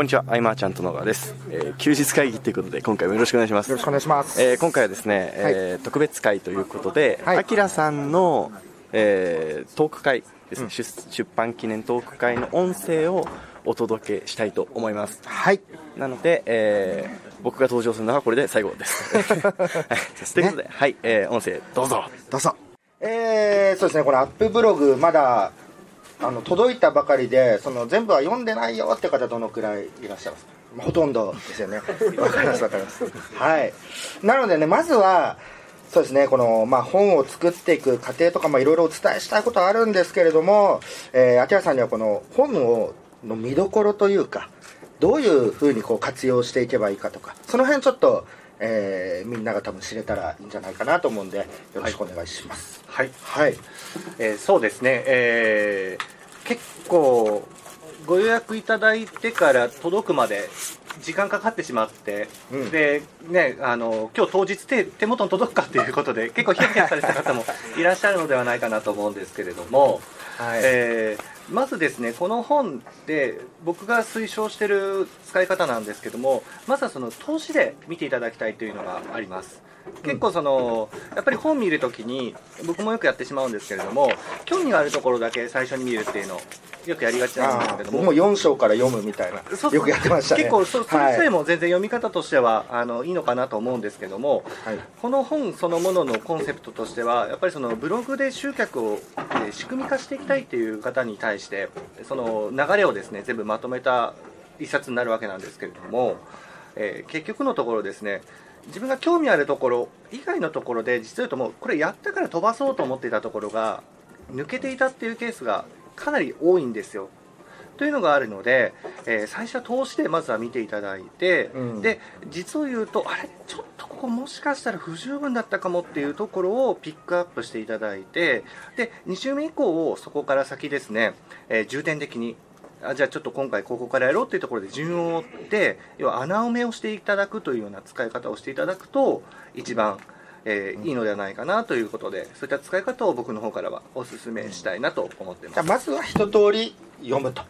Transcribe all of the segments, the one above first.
こんにちは、アイマーちゃんと野川です、えー休日会議ということで、今回もよろしくお願いします。よろしくお願いします。えー今回はですね、えー特別会ということで、はいあきらさんの、えートーク会ですね、出出版記念トーク会の音声をお届けしたいと思います。はい。なので、えー僕が登場するのはこれで最後です。はい、ということで、はい、えー音声どうぞ。どうぞ。えー、そうですね、このアップブログ、まだ、あの、届いたばかりで、その、全部は読んでないよって方、どのくらいいらっしゃいますか？まあほとんどですよね。わかります、わかります。はい。なのでね、まずは、そうですね、この、まあ、本を作っていく過程とか、まあ、いろいろお伝えしたいことはあるんですけれども、えー、秋谷さんにはこの本を、の見どころというか、どういうふうにこう活用していけばいいかとか、その辺ちょっと、えーみんなが多分知れたらいいんじゃないかなと思うんで、よろしくお願いします。はい、はい。えーそうですね、えー結構ご予約いただいてから届くまで時間かかってしまって、うん。でねあの今日当日手手元に届くかということで 結構ヒヤヒヤされた方もいらっしゃるのではないかなと思うんですけれども、はい。えーまずですねこの本で僕が推奨している使い方なんですけどもまずはその投資で見ていただきたいというのがあります。結構そのやっぱり本見るときに僕もよくやってしまうんですけれども興味があるところだけ最初に見るっていうのをよくやりがちなんですあけれども。も4章から読むみたいなそうよくやってましたね。結構そそれはい自体も全然読み方としてはあのいいのかなと思うんですけどもはい。この本そのもののコンセプトとしてはやっぱりそのブログで集客を、えー仕組み化していきたいっていう方に対してその流れをですね全部まとめた一冊になるわけなんですけれども、えー結局のところですね自分が興味あるところ以外のところで実を言うともうこれやったから飛ばそうと思っていたところが抜けていたっていうケースがかなり多いんですよ。というのがあるので、えー最初は投資でまずは見ていただいて、うんで実を言うとあれちょっとここもしかしたら不十分だったかもっていうところをピックアップしていただいてで2週目以降そこから先ですね、えー重点的にあじゃあちょっと今回ここからやろうっていうところで順を追って要は穴埋めをしていただくというような使い方をしていただくと一番、えーいいのではないかなということでそういった使い方を僕の方からはお勧めしたいなと思ってます。じゃあ。まずは一通り読むと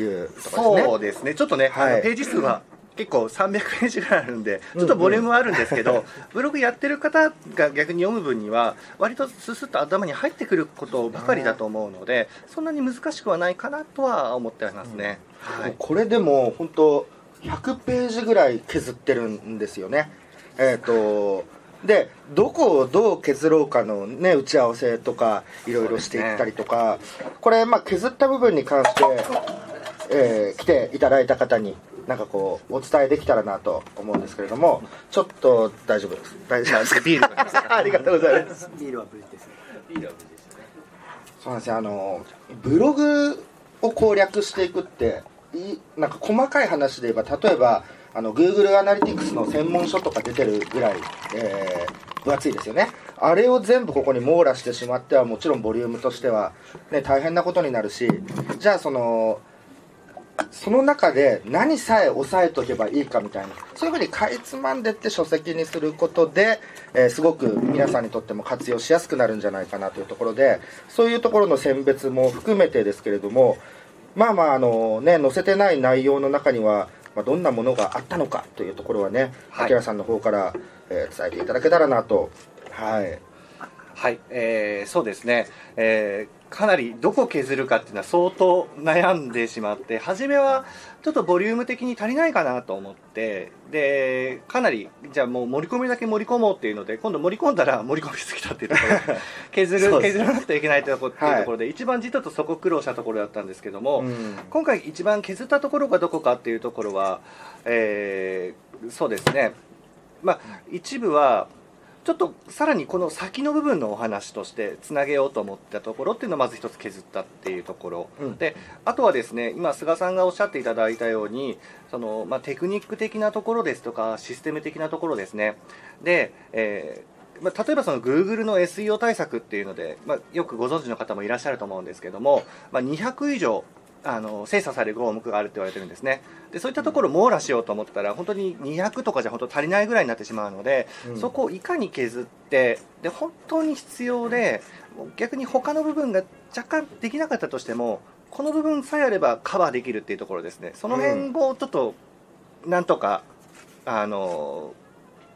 いうところですね。そうですね、ちょっとね、はい。あのページ数は結構300ページぐらいあるんで、ちょっとボリュームはあるんですけど、ブログやってる方が逆に読む分には、割とススッと頭に入ってくることばかりだと思うので、そんなに難しくはないかなとは思っていますね。はい。これでも本当100ページぐらい削ってるんですよね。えっ、とでどこをどう削ろうかのね打ち合わせとかいろいろしていったりとか、これまあ削った部分に関して、えー来ていただいた方になんかこうお伝えできたらなと思うんですけれどもちょっと大丈夫です。大丈夫ですか？ビールありがとうございます。ビールは無事です。ね。ビールは無事ですね。そうなんですよ。あのブログを攻略していくっていなんか細かい話で言えば例えばあの Google アナリティクスの専門書とか出てるぐらい、えー分厚いですよね。あれを全部ここに網羅してしまってはもちろんボリュームとしては、ね、大変なことになるしじゃあそのその中で何さえ押さえとけばいいかみたいな。そういうふうにかいつまんでって書籍にすることで、えーすごく皆さんにとっても活用しやすくなるんじゃないかなというところでそういうところの選別も含めてですけれどもまあまああのね載せてない内容の中には、まあ、どんなものがあったのかというところはねはい。明さんの方から、えー伝えていただけたらなと。はい。はい、えーそうですね、えーかなりどこ削るかっていうのは相当悩んでしまって初めはちょっとボリューム的に足りないかなと思ってでかなりじゃあもう盛り込みだけ盛り込もうっていうので今度盛り込んだら盛り込みすぎたっていうところで 削る削らなくてはいけないっていうはいところで、一番実はとそこ苦労したところだったんですけども、うん。今回一番削ったところがどこかっていうところは、えーそうですね、まあ、一部はちょっとさらにこの先の部分のお話としてつなげようと思ったところっていうのをまず一つ削ったっていうところ、うん。であとはですね今菅さんがおっしゃっていただいたようにその、まあ、テクニック的なところですとかシステム的なところですね。で、えーまあ、例えばその Google の SEO 対策っていうので、まあ、よくご存知の方もいらっしゃると思うんですけども、まあ、200以上あの精査される項目があると言われてるんですね。でそういったところを網羅しようと思ったら本当に200とかじゃ本当足りないぐらいになってしまうので、うん。そこをいかに削ってで本当に必要で逆に他の部分が若干できなかったとしてもこの部分さえあればカバーできるっていうところですね。その辺をちょっとなんとか、あの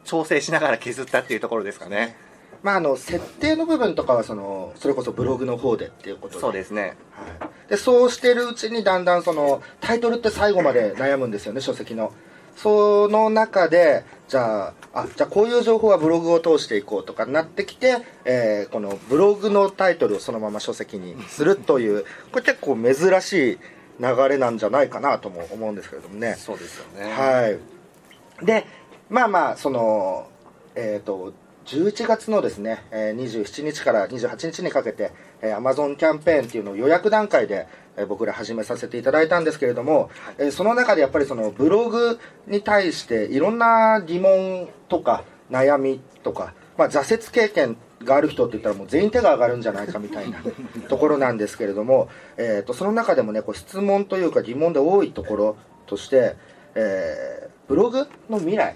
調整しながら削ったっていうところですかねまああの設定の部分とかはそのそれこそブログの方でっていうことで。そうですね。はい、でそうしてるうちにだんだんそのタイトルって最後まで悩むんですよね書籍の。その中でじゃああじゃあこういう情報はブログを通していこうとかなってきて、えーこのブログのタイトルをそのまま書籍にするというこれ結構珍しい流れなんじゃないかなとも思うんですけれどもね。そうですよね。はい。で、まあまあ、その、えっ、と、11月のですね、えー27日から28日にかけて、えー Amazon キャンペーンっていうのを予約段階で、えー僕ら始めさせていただいたんですけれども、えーその中でやっぱりそのブログに対していろんな疑問とか悩みとか、まあ、挫折経験がある人って言ったらもう全員手が上がるんじゃないかみたいな ところなんですけれども、えー、とその中でもねこう質問というか疑問で多いところとして、えーブログの未来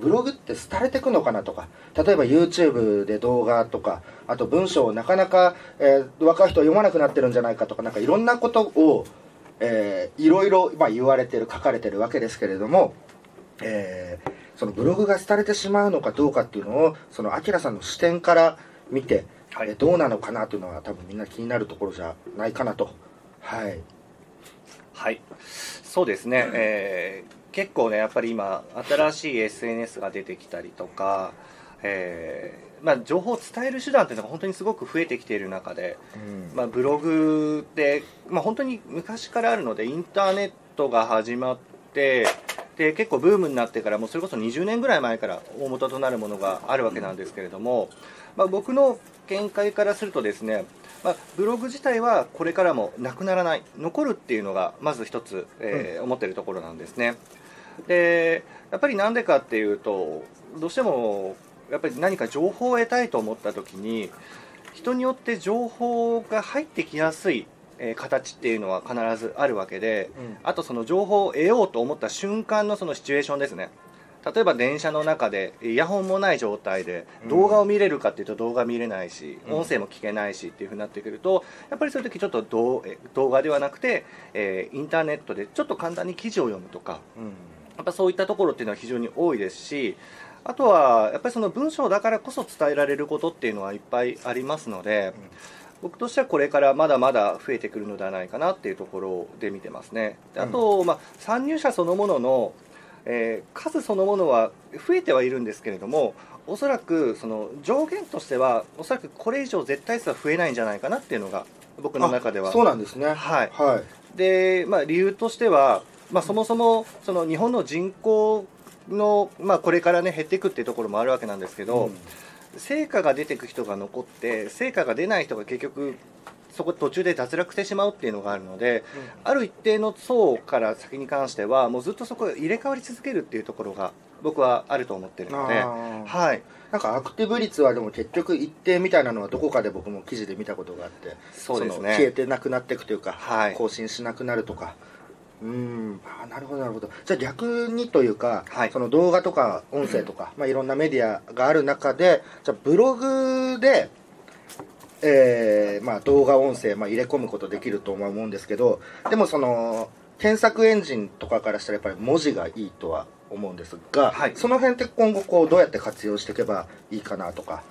ブログって廃れていくのかなとか例えば YouTube で動画とかあと文章をなかなか、えー若い人は読まなくなってるんじゃないかとかなんかいろんなことを、えーいろいろ、まあ、言われてる書かれてるわけですけれども、えーそのブログが廃れてしまうのかどうかっていうのをそのアキラさんの視点から見て、はい。えーどうなのかなというのは多分みんな気になるところじゃないかなと。はい。はい、そうですね、えー結構ね、やっぱり今、新しい SNS が出てきたりとか、えーまあ、情報を伝える手段というのが本当にすごく増えてきている中で、まあ、ブログで、まあ、本当に昔からあるので、インターネットが始まって、で結構ブームになってから、もうそれこそ20年ぐらい前から大元となるものがあるわけなんですけれども、まあ、僕の見解からするとですね、まあ、ブログ自体はこれからもなくならない、残るっていうのがまず一つ、えー思っているところなんですね。でやっぱりなんでかっていうとどうしてもやっぱり何か情報を得たいと思った時に人によって情報が入ってきやすい、えー形っていうのは必ずあるわけで、あとその情報を得ようと思った瞬間のそのシチュエーションですね。例えば電車の中でイヤホンもない状態でうん。動画を見れるかっていうと動画見れないし、うん。音声も聞けないしっていうふうになってくるとやっぱりそういう時ちょっと動画ではなくて、えーインターネットでちょっと簡単に記事を読むとかうんやっぱそういったところっていうのは非常に多いですしあとはやっぱりその文章だからこそ伝えられることっていうのはいっぱいありますので、僕としてはこれからまだまだ増えてくるのではないかなっていうところで見てますね。であと、まあ、参入者そのものの、えー数そのものは増えてはいるんですけれどもおそらくその上限としてはおそらくこれ以上絶対数は増えないんじゃないかなっていうのが僕の中ではあそうなんですね。はい。はい。で、まあ、理由としては、まあ、そもそもその日本の人口の、まあ、これから、ね、減っていくっていうところもあるわけなんですけど、成果が出ていく人が残って成果が出ない人が結局そこ途中で脱落してしまうっていうのがあるので、ある一定の層から先に関してはもうずっとそこが入れ替わり続けるっていうところが僕はあると思ってるので、はい、なんかアクティブ率はでも結局一定みたいなのはどこかで僕も記事で見たことがあってそうですの消えね。てなくなっていくというか、はい。更新しなくなるとかうん。あーなるほどなるほど。じゃあ逆にというか、はい。その動画とか音声とか、まあ、いろんなメディアがある中でじゃあブログで、えーまあ、動画音声、まあ、入れ込むことできると思うんですけどでもその検索エンジンとかからしたらやっぱり文字がいいとは思うんですが、はい。その辺って今後こうどうやって活用していけばいいかなとか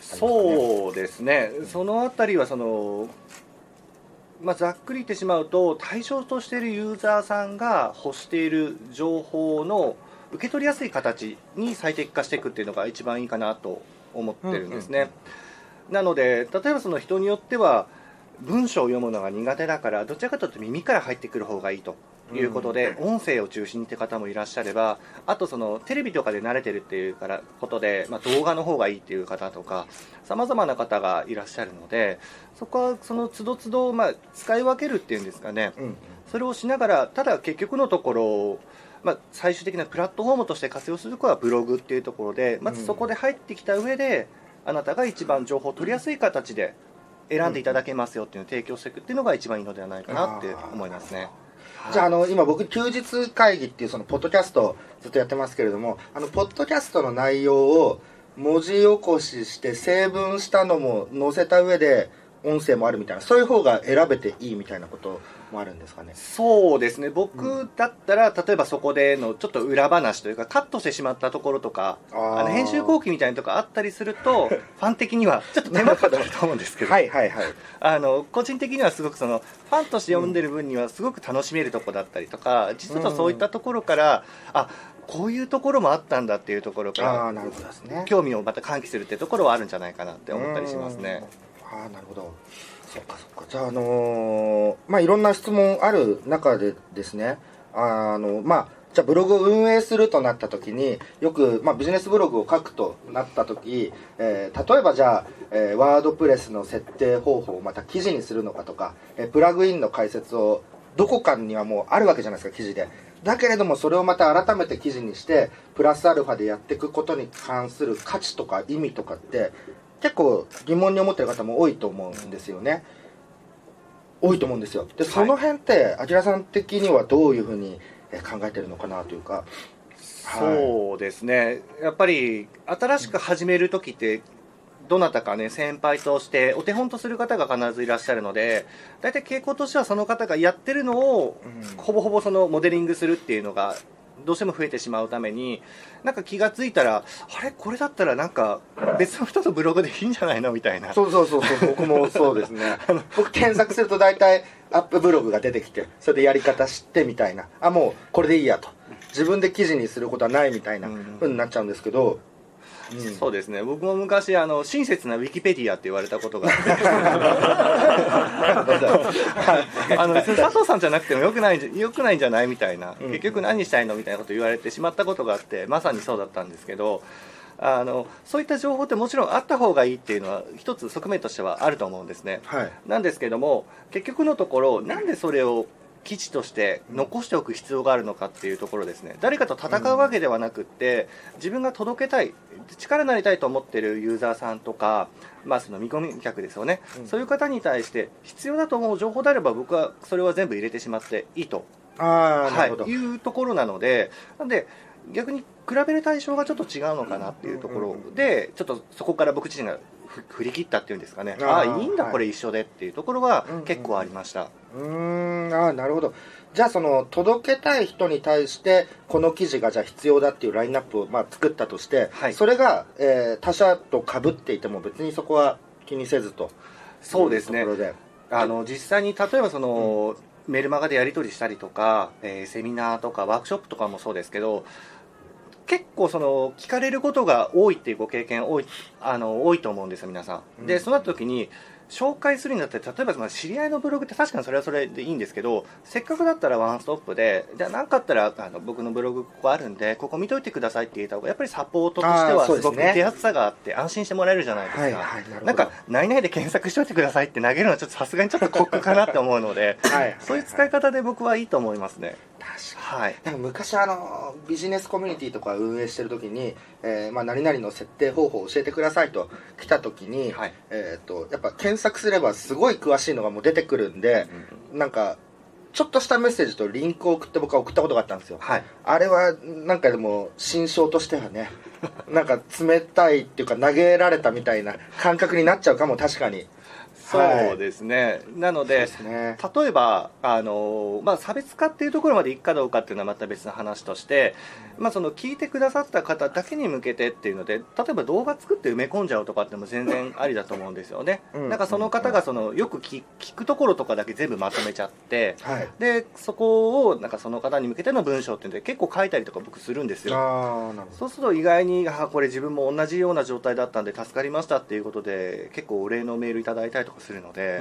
そうですね、そのあたりはその、まあ、ざっくり言ってしまうと、対象としているユーザーさんが欲している情報の受け取りやすい形に最適化していくっていうのが一番いいかなと思ってるんですね。なので、例えばその人によっては、文章を読むのが苦手だから、どちらかというと耳から入ってくる方がいいということで、音声を中心にって方もいらっしゃれば、あとそのテレビとかで慣れてるっていうからことで、まあ、動画の方がいいっていう方とか、さまざまな方がいらっしゃるので、そこはその都度都度、まあ、使い分けるっていうんですかね、うんそれをしながら、ただ結局のところ、まあ、最終的なプラットフォームとして活用するのはブログっていうところで、まずそこで入ってきた上で、あなたが一番情報を取りやすい形で選んでいただけますよっていうのを提供していくっていうのが一番いいのではないかなって思いますね。じゃああの今僕休日会議っていうそのポッドキャストずっとやってますけれどもあのポッドキャストの内容を文字起こしして成分したのも載せた上で音声もあるみたいなそういう方が選べていいみたいなこともあるんですかね。そうですね。僕だったら、例えばそこでのちょっと裏話というかカットしてしまったところとかあの編集後期みたいなとこあったりすると ファン的にはちょっと手間かかると思うんですけど。はいはいはい。あの個人的にはすごくそのファンとして読んでる分にはすごく楽しめるとこだったりとか実はそういったところから、あこういうところもあったんだっていうところからね。興味をまた喚起するっていうところはあるんじゃないかなって思ったりしますね。うん。ああなるほどそっかそっか。じゃああのーまあいろんな質問ある中でですねあのまあじゃあブログを運営するとなった時によく、まあ、ビジネスブログを書くとなった時、えー例えばじゃあ、えーワードプレスの設定方法をまた記事にするのかとか、えープラグインの解説をどこかにはもうあるわけじゃないですか記事で。だけれどもそれをまた改めて記事にしてプラスアルファでやっていくことに関する価値とか意味とかって結構疑問に思ってる方も多いと思うんですよね。多いと思うんですよ。でその辺ってあきらさん的にはどういうふうにえー考えてるのかなというか。そうですね。やっぱり新しく始める時ってどなたかね先輩としてお手本とする方が必ずいらっしゃるので大体傾向としてはその方がやってるのをうん。ほぼほぼそのモデリングするっていうのがどうしても増えてしまうためになんか気がついたらあれ？これだったらなんか別の人のブログでいいんじゃないの？みたいな。そうそうそうそう僕もそうですね。僕検索すると大体アップブログが出てきてそれでやり方知ってみたいな。あもうこれでいいやと。自分で記事にすることはないみたいなうんふうになっちゃうんですけど、うんそうですね。僕も昔あの親切なウィキペディアって言われたことがあって。あの別に佐藤さんじゃなくてもよくないんじゃよくないんじゃないみたいな、うん。結局何したいのみたいなこと言われてしまったことがあってまさにそうだったんですけどあのそういった情報ってもちろんあった方がいいっていうのは一つ側面としてはあると思うんですね。はい。なんですけども結局のところなんでそれを記事として残しておく必要があるのかっていうところですね。誰かと戦うわけではなくって自分が届けたい力になりたいと思ってるユーザーさんとか、まあ、その見込み客ですよね、うん。そういう方に対して必要だと思う情報であれば僕はそれは全部入れてしまっていいと、ああなるほど、はい、いうところなのでなんで逆に比べる対象がちょっと違うのかなっていうところでちょっとそこから僕自身がふ振り切ったっていうんですかね。あーああいいんだはい。これ一緒でっていうところはうんうん結構ありました、うーんああなるほど。じゃあその届けたい人に対してこの記事がじゃあ必要だっていうラインナップをまあ作ったとして、はい。それが、えー他社と被っていても別にそこは気にせずと。そうですね。あの実際に例えばその、メルマガでやり取りしたりとか、えーセミナーとかワークショップとかもそうですけど結構その聞かれることが多いっていうご経験多いあの多いと思うんですよ皆さん、うん。でそうなった時に紹介するにだって例えばその知り合いのブログって確かにそれはそれでいいんですけどせっかくだったらワンストップでじゃあ何かあったらあの僕のブログここあるんでここ見といてくださいって言った方がやっぱりサポートとしてはすごく手厚さがあって安心してもらえるじゃないですか、はいはいななんか「何々で検索しといてください」って投げるのはちょっとさすがにちょっと酷かなって思うので はい。そういう使い方で僕はいいと思いますねはい。なんか昔あのビジネスコミュニティとか運営してる時に、えーまあ、何々の設定方法を教えてくださいと来た時に、はい。えー、とやっぱ検索すればすごい詳しいのがもう出てくるんで、なんかちょっとしたメッセージとリンクを送って僕は送ったことがあったんですよ。はい。あれはなんかでも心象としてはね なんか冷たいっていうか投げられたみたいな感覚になっちゃうかも確かにそうですね、なのでね。例えばあの、まあ、差別化っていうところまでいくかどうかっていうのはまた別の話として、まあ、その聞いてくださった方だけに向けてっていうので例えば動画作って埋め込んじゃうとかっても全然ありだと思うんですよね、うん。なんかその方がそのよく聞聞くところとかだけ全部まとめちゃってはい。でそこをなんかその方に向けての文章っていうので結構書いたりとか僕するんですよ。そうすると意外にあこれ自分も同じような状態だったんで助かりましたっていうことで結構お礼のメールいただいたりとかするので、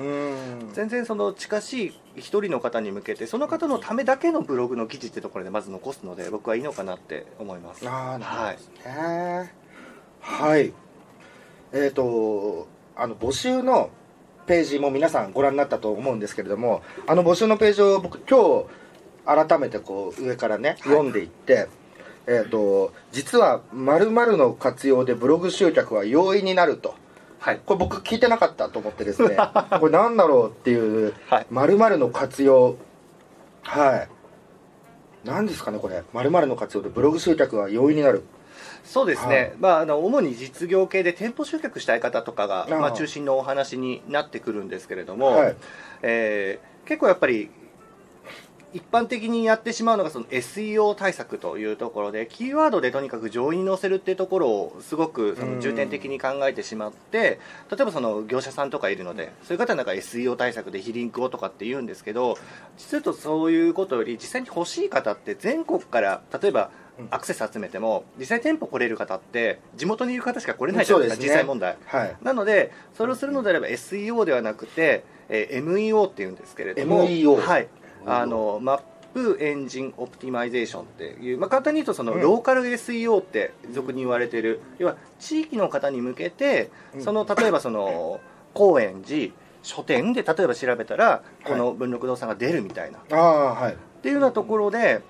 全然その近しい一人の方に向けてその方のためだけのブログの記事ってところでまず残すので僕はいいのかなって思います。ああなるほどはい。はい。えっ、とあの募集のページも皆さんご覧になったと思うんですけれどもあの募集のページを僕今日改めてこう上からね読んでいって、えっ、と実は〇〇の活用でブログ集客は容易になるとはい。これ僕聞いてなかったと思ってですね これなんだろうっていうはい。〇〇の活用はい。何ですかねこれ。〇〇の活用でブログ集客は容易になる。そうですね、はい。まあ、あの主に実業系で店舗集客したい方とかが、まあ、中心のお話になってくるんですけれども、はい。えー結構やっぱり一般的にやってしまうのがその SEO 対策というところでキーワードでとにかく上位に載せるっていうところをすごくその重点的に考えてしまって例えばその業者さんとかいるのでそういう方なんか SEO 対策で非リンクをとかって言うんですけど実はそういうことより実際に欲しい方って全国から例えばうん。アクセス集めても実際店舗来れる方って地元にいる方しか来れないじゃないですか、実際問題。はい。なので、それをするのであれば SEO ではなくて、えー MEO っていうんですけれども、MEO はい、あの Map Engine Optimization っていう、まあ、簡単に言うとその、うん。ローカル SEO って俗に言われている、要は地域の方に向けて、うん。その例えばその高円寺書店で例えば調べたら、この文禄堂さんが出るみたいな、はい。っていうようなところで、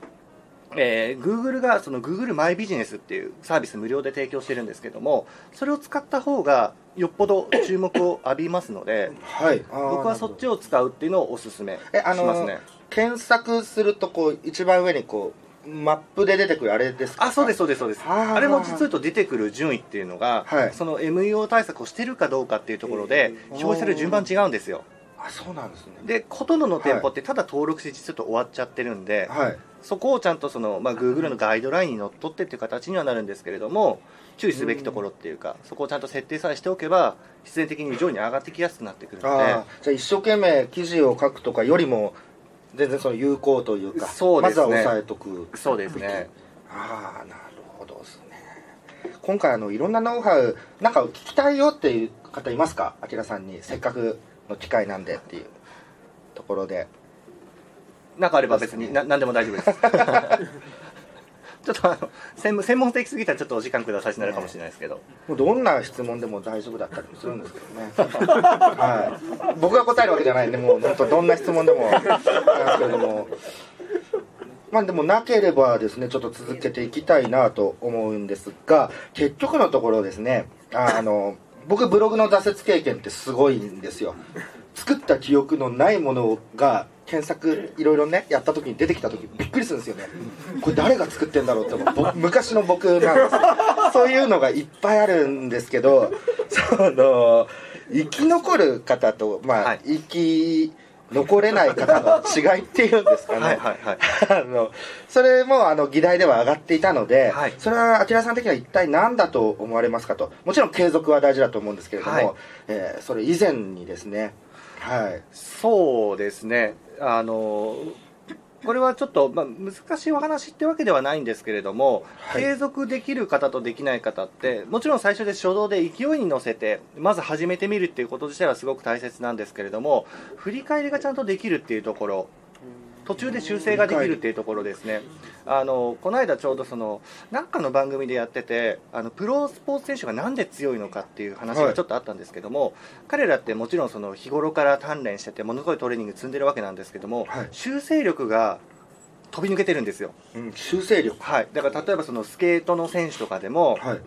えー、Google がその Google マイビジネスっていうサービス無料で提供してるんですけどもそれを使った方がよっぽど注目を浴びますのではい。僕はそっちを使うっていうのをおすすめしますね検索するとこう一番上にこうマップで出てくるあれですか？あそうですそうですそうです。あれも実を言うと出てくる順位っていうのが、はい。その MEO 対策をしてるかどうかっていうところで表示される順番違うんですよ。あそうなんですね。でほとんどの店舗ってただ登録して実は終わっちゃってるんで、はい。そこをちゃんとその、まあ、Google のガイドラインにのっとってっていう形にはなるんですけれども注意すべきところっていうか、そこをちゃんと設定さえしておけば必然的に上位に上がってきやすくなってくるので。じゃあ一生懸命記事を書くとかよりも全然その有効というかそうですね。まずは押さえとく。そうですね。ああなるほどですね。今回あのいろんなノウハウなんか聞きたいよっていう方いますか？あきらさんにせっかくの機会なんでっていうところで。なんかあれば別にな何でも大丈夫です ちょっとあの専門専門的すぎたらちょっとお時間くださいになるかもしれないですけど。もうどんな質問でも大丈夫だったりもするんですけどね、はい、僕が答えるわけじゃないんでもう本当どんな質問でもなんですけども。まあでもなければですねちょっと続けていきたいなと思うんですが結局のところですねあの僕ブログの挫折経験ってすごいんですよ。作った記憶のないものが検索いろいろねやった時に出てきた時びっくりするんですよね。これ誰が作ってんだろうって思う。ぼ昔の僕なんですそういうのがいっぱいあるんですけどその生き残る方とまあ、はい。生き残れない方の違いっていうんですかね。はいはいはい。あのそれもあの議題では上がっていたので、はい。それはあきらさん的には一体何だと思われますかと。もちろん継続は大事だと思うんですけれども、はい。えーそれ以前にですねはい。そうですねあのこれはちょっと、まあ、難しいお話ってわけではないんですけれども、はい。継続できる方とできない方ってもちろん最初で初動で勢いに乗せてまず始めてみるっていうこと自体はすごく大切なんですけれども振り返りがちゃんとできるっていうところ途中で修正ができるっていうところですね。あのこの間ちょうどそのなんかの番組でやっててあのプロスポーツ選手がなんで強いのかっていう話はい。がちょっとあったんですけども、彼らってもちろんその日頃から鍛錬しててものすごいトレーニング積んでるわけなんですけども、はい。修正力が飛び抜けてるんですよ、うん、修正力。はい、だから例えばそのスケートの選手とかでもはい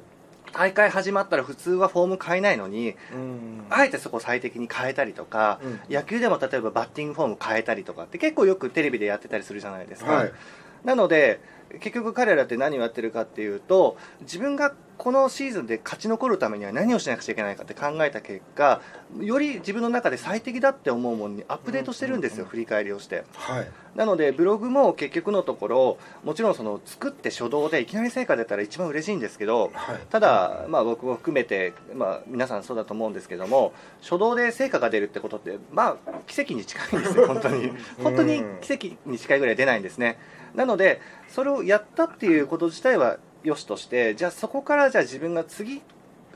大会始まったら普通はフォーム変えないのにうん。あえてそこを最適に変えたりとか、うん。野球でも例えばバッティングフォーム変えたりとかって結構よくテレビでやってたりするじゃないですか、はい。なので結局彼らって何をやってるかっていうと自分がこのシーズンで勝ち残るためには何をしなくちゃいけないかって考えた結果より自分の中で最適だって思うものにアップデートしてるんですよ、振り返りをして。はい。なのでブログも結局のところもちろんその作って初動でいきなり成果出たら一番嬉しいんですけどはい。ただ、まあ、僕も含めて、まあ、皆さんそうだと思うんですけども初動で成果が出るってことって、まあ、奇跡に近いんですよ、本当に。本当に奇跡に近いぐらい出ないんですね。なのでそれをやったっていうこと自体はよしとしてじゃあそこからじゃあ自分が次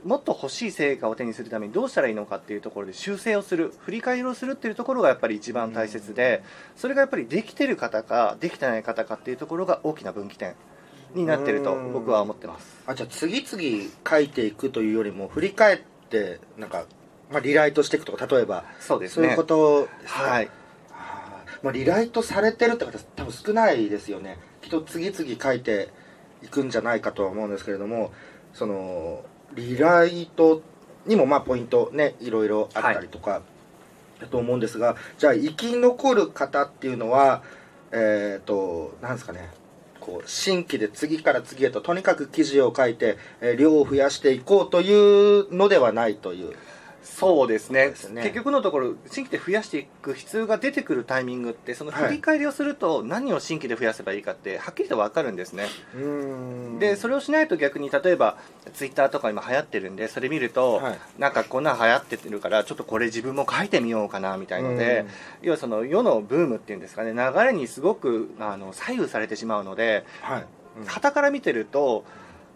もっと欲しい成果を手にするためにどうしたらいいのかっていうところで修正をする振り返りをするっていうところがやっぱり一番大切でそれがやっぱりできてる方かできてない方かっていうところが大きな分岐点になってると僕は思ってます。あじゃあ次々書いていくというよりも振り返ってなんか、まあ、リライトしていくとか例えば。そうですね。そういうことですねはい。まあ、リライトされてるって方多分少ないですよね。きっと次々書いていくんじゃないかとは思うんですけれどもそのリライトにもまあポイントねいろいろあったりとか、だと思うんですがじゃあ生き残る方っていうのはえっ、となんですかねこう新規で次から次へととにかく記事を書いて、えー量を増やしていこうというのではないというそうですね。すね。結局のところ新規で増やしていく必要が出てくるタイミングってその振り返りをすると何を新規で増やせばいいかってはっきりと分かるんですね、うん。でそれをしないと逆に例えばツイッターとか今流行ってるんでそれ見ると、はい。なんかこんなん流行ってるからちょっとこれ自分も書いてみようかなみたいので、要はその世のブームっていうんですかね流れにすごくあの左右されてしまうのではい。傍から見てると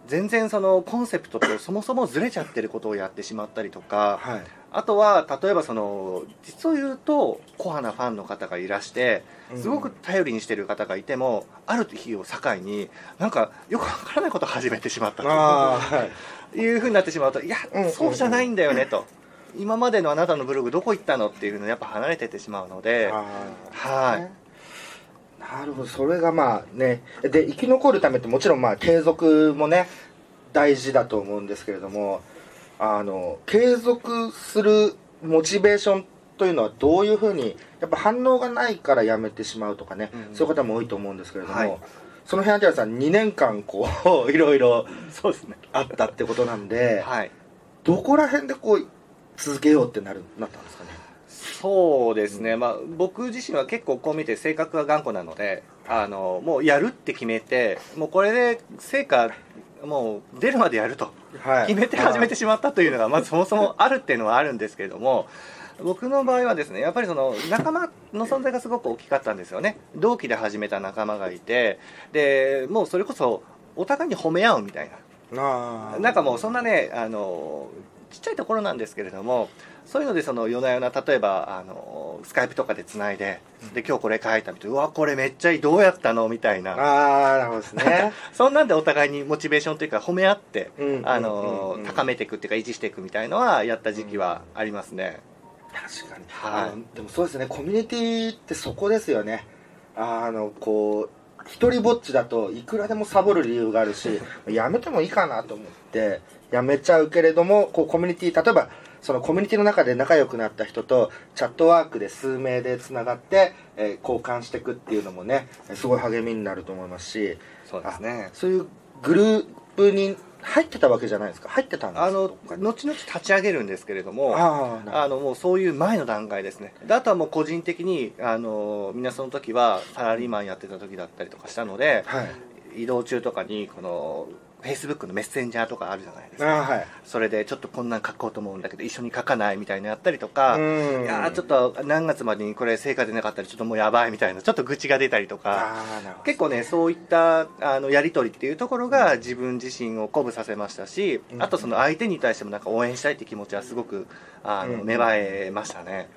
全然そのコンセプトとそもそもずれちゃってることをやってしまったりとか、はい。あとは例えばその実を言うとコアなファンの方がいらしてすごく頼りにしてる方がいても、ある日を境になんかよくわからないことを始めてしまったああはい。というふうになってしまうといや、うんうんそうじゃないんだよねと。今までのあなたのブログどこ行ったのっていうのやっぱ離れてってしまうのであはい。ーなるほどそれがまあねで生き残るためってもちろんまあ継続もね大事だと思うんですけれどもあの継続するモチベーションというのはどういうふうにやっぱ反応がないからやめてしまうとかね、うんそういう方も多いと思うんですけれども、はい。その辺はさん2年間こう いろいろそうですね。あったってことなんで、はい。どこら辺でこう続けようってなるなったんですか？ねそうですね、まあ、僕自身は結構こう見て性格が頑固なのであのもうやるって決めてもうこれで成果もう出るまでやると。はい。決めて始めてしまったというのがまずそもそもあるっていうのはあるんですけれども僕の場合はですねやっぱりその仲間の存在がすごく大きかったんですよね。同期で始めた仲間がいてでもうそれこそお互いに褒め合うみたいな。なんかもうそんなねあのちっちゃいところなんですけれどもそういうのでその夜な夜な例えばあのスカイプとかでつないでで今日これ書いたみたいなうわこれめっちゃいいどうやったの？みたいな。ああなるほどですね。そんなんでお互いにモチベーションというか褒め合って高めていくっていうか維持していくみたいのはやった時期はありますね。確かに、はい。でもそうですね。コミュニティってそこですよね。あのこう一人ぼっちだといくらでもサボる理由があるし やめてもいいかなと思ってやめちゃうけれどもこうコミュニティ例えばそのコミュニティの中で仲良くなった人とチャットワークで数名でつながって、えー交換していくっていうのもねすごい励みになると思いますし。そうですね。あそういうグループに入ってたわけじゃないですか？入ってたんですか？あの後々立ち上げるんですけれどもああのもうそういう前の段階ですね。であとはもう個人的にあのみんなその時はサラリーマンやってた時だったりとかしたのではい。移動中とかにこのフェイスブックのメッセンジャーとかあるじゃないですあかーはい。それでちょっとこんなん書こうと思うんだけど一緒に書かないみたいなやったりとかうん。いやーちょっと何月までにこれ成果出なかったらちょっともうやばいみたいなちょっと愚痴が出たりとか。結構ねそういったあのやり取りっていうところが自分自身を鼓舞させましたし、うん。あとその相手に対してもなんか応援したいって気持ちはすごくあの、うん。芽生えましたね。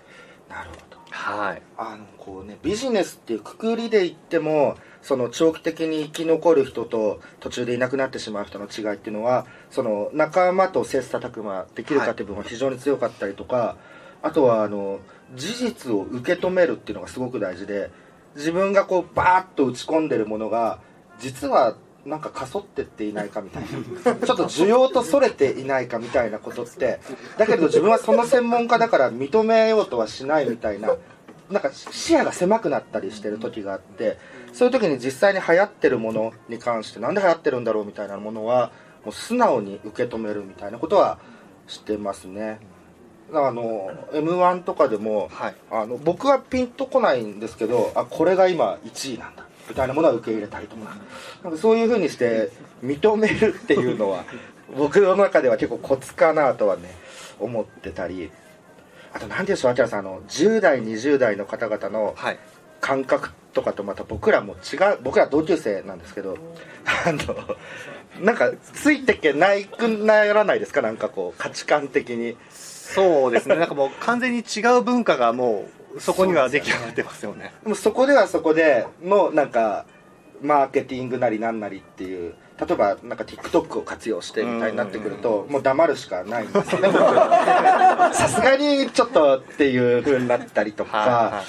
なるほど。はい。あのこうねビジネスっていうくくりで言ってもその長期的に生き残る人と途中でいなくなってしまう人の違いっていうのはその仲間と切磋琢磨できるかっていう部分が非常に強かったりとか、あとはあの事実を受け止めるっていうのがすごく大事で自分がこうバーッと打ち込んでるものが実はなんかかそってっていないかみたいな。ちょっと需要とそれていないかみたいなことってだけど自分はその専門家だから認めようとはしないみたいななんか視野が狭くなったりしてる時があってそういう時に実際に流行ってるものに関してなんで流行ってるんだろうみたいなものはもう素直に受け止めるみたいなことはしてますね。あの m 1とかでもはい。あの僕はピンとこないんですけどあこれが今1位なんだみたいなものは受け入れたりとか。なんかそういうふうにして認めるっていうのは僕の中では結構コツかなとはね思ってたり何でしょう秋さんあの10代20代の方々のはい。感覚とかとまた僕らも違う僕ら同級生なんですけどあのなんかついてけないくならないですか？なんかこう価値観的に。そうですね。なんかもう完全に違う文化がもうそこには出来上がってますよね。でもそこではそこでのなんかマーケティングなりなんなりっていう例えばなんか TikTok を活用してみたいになってくるともう黙るしかないんですよね。さすがにちょっとっていう風になったりとはいかは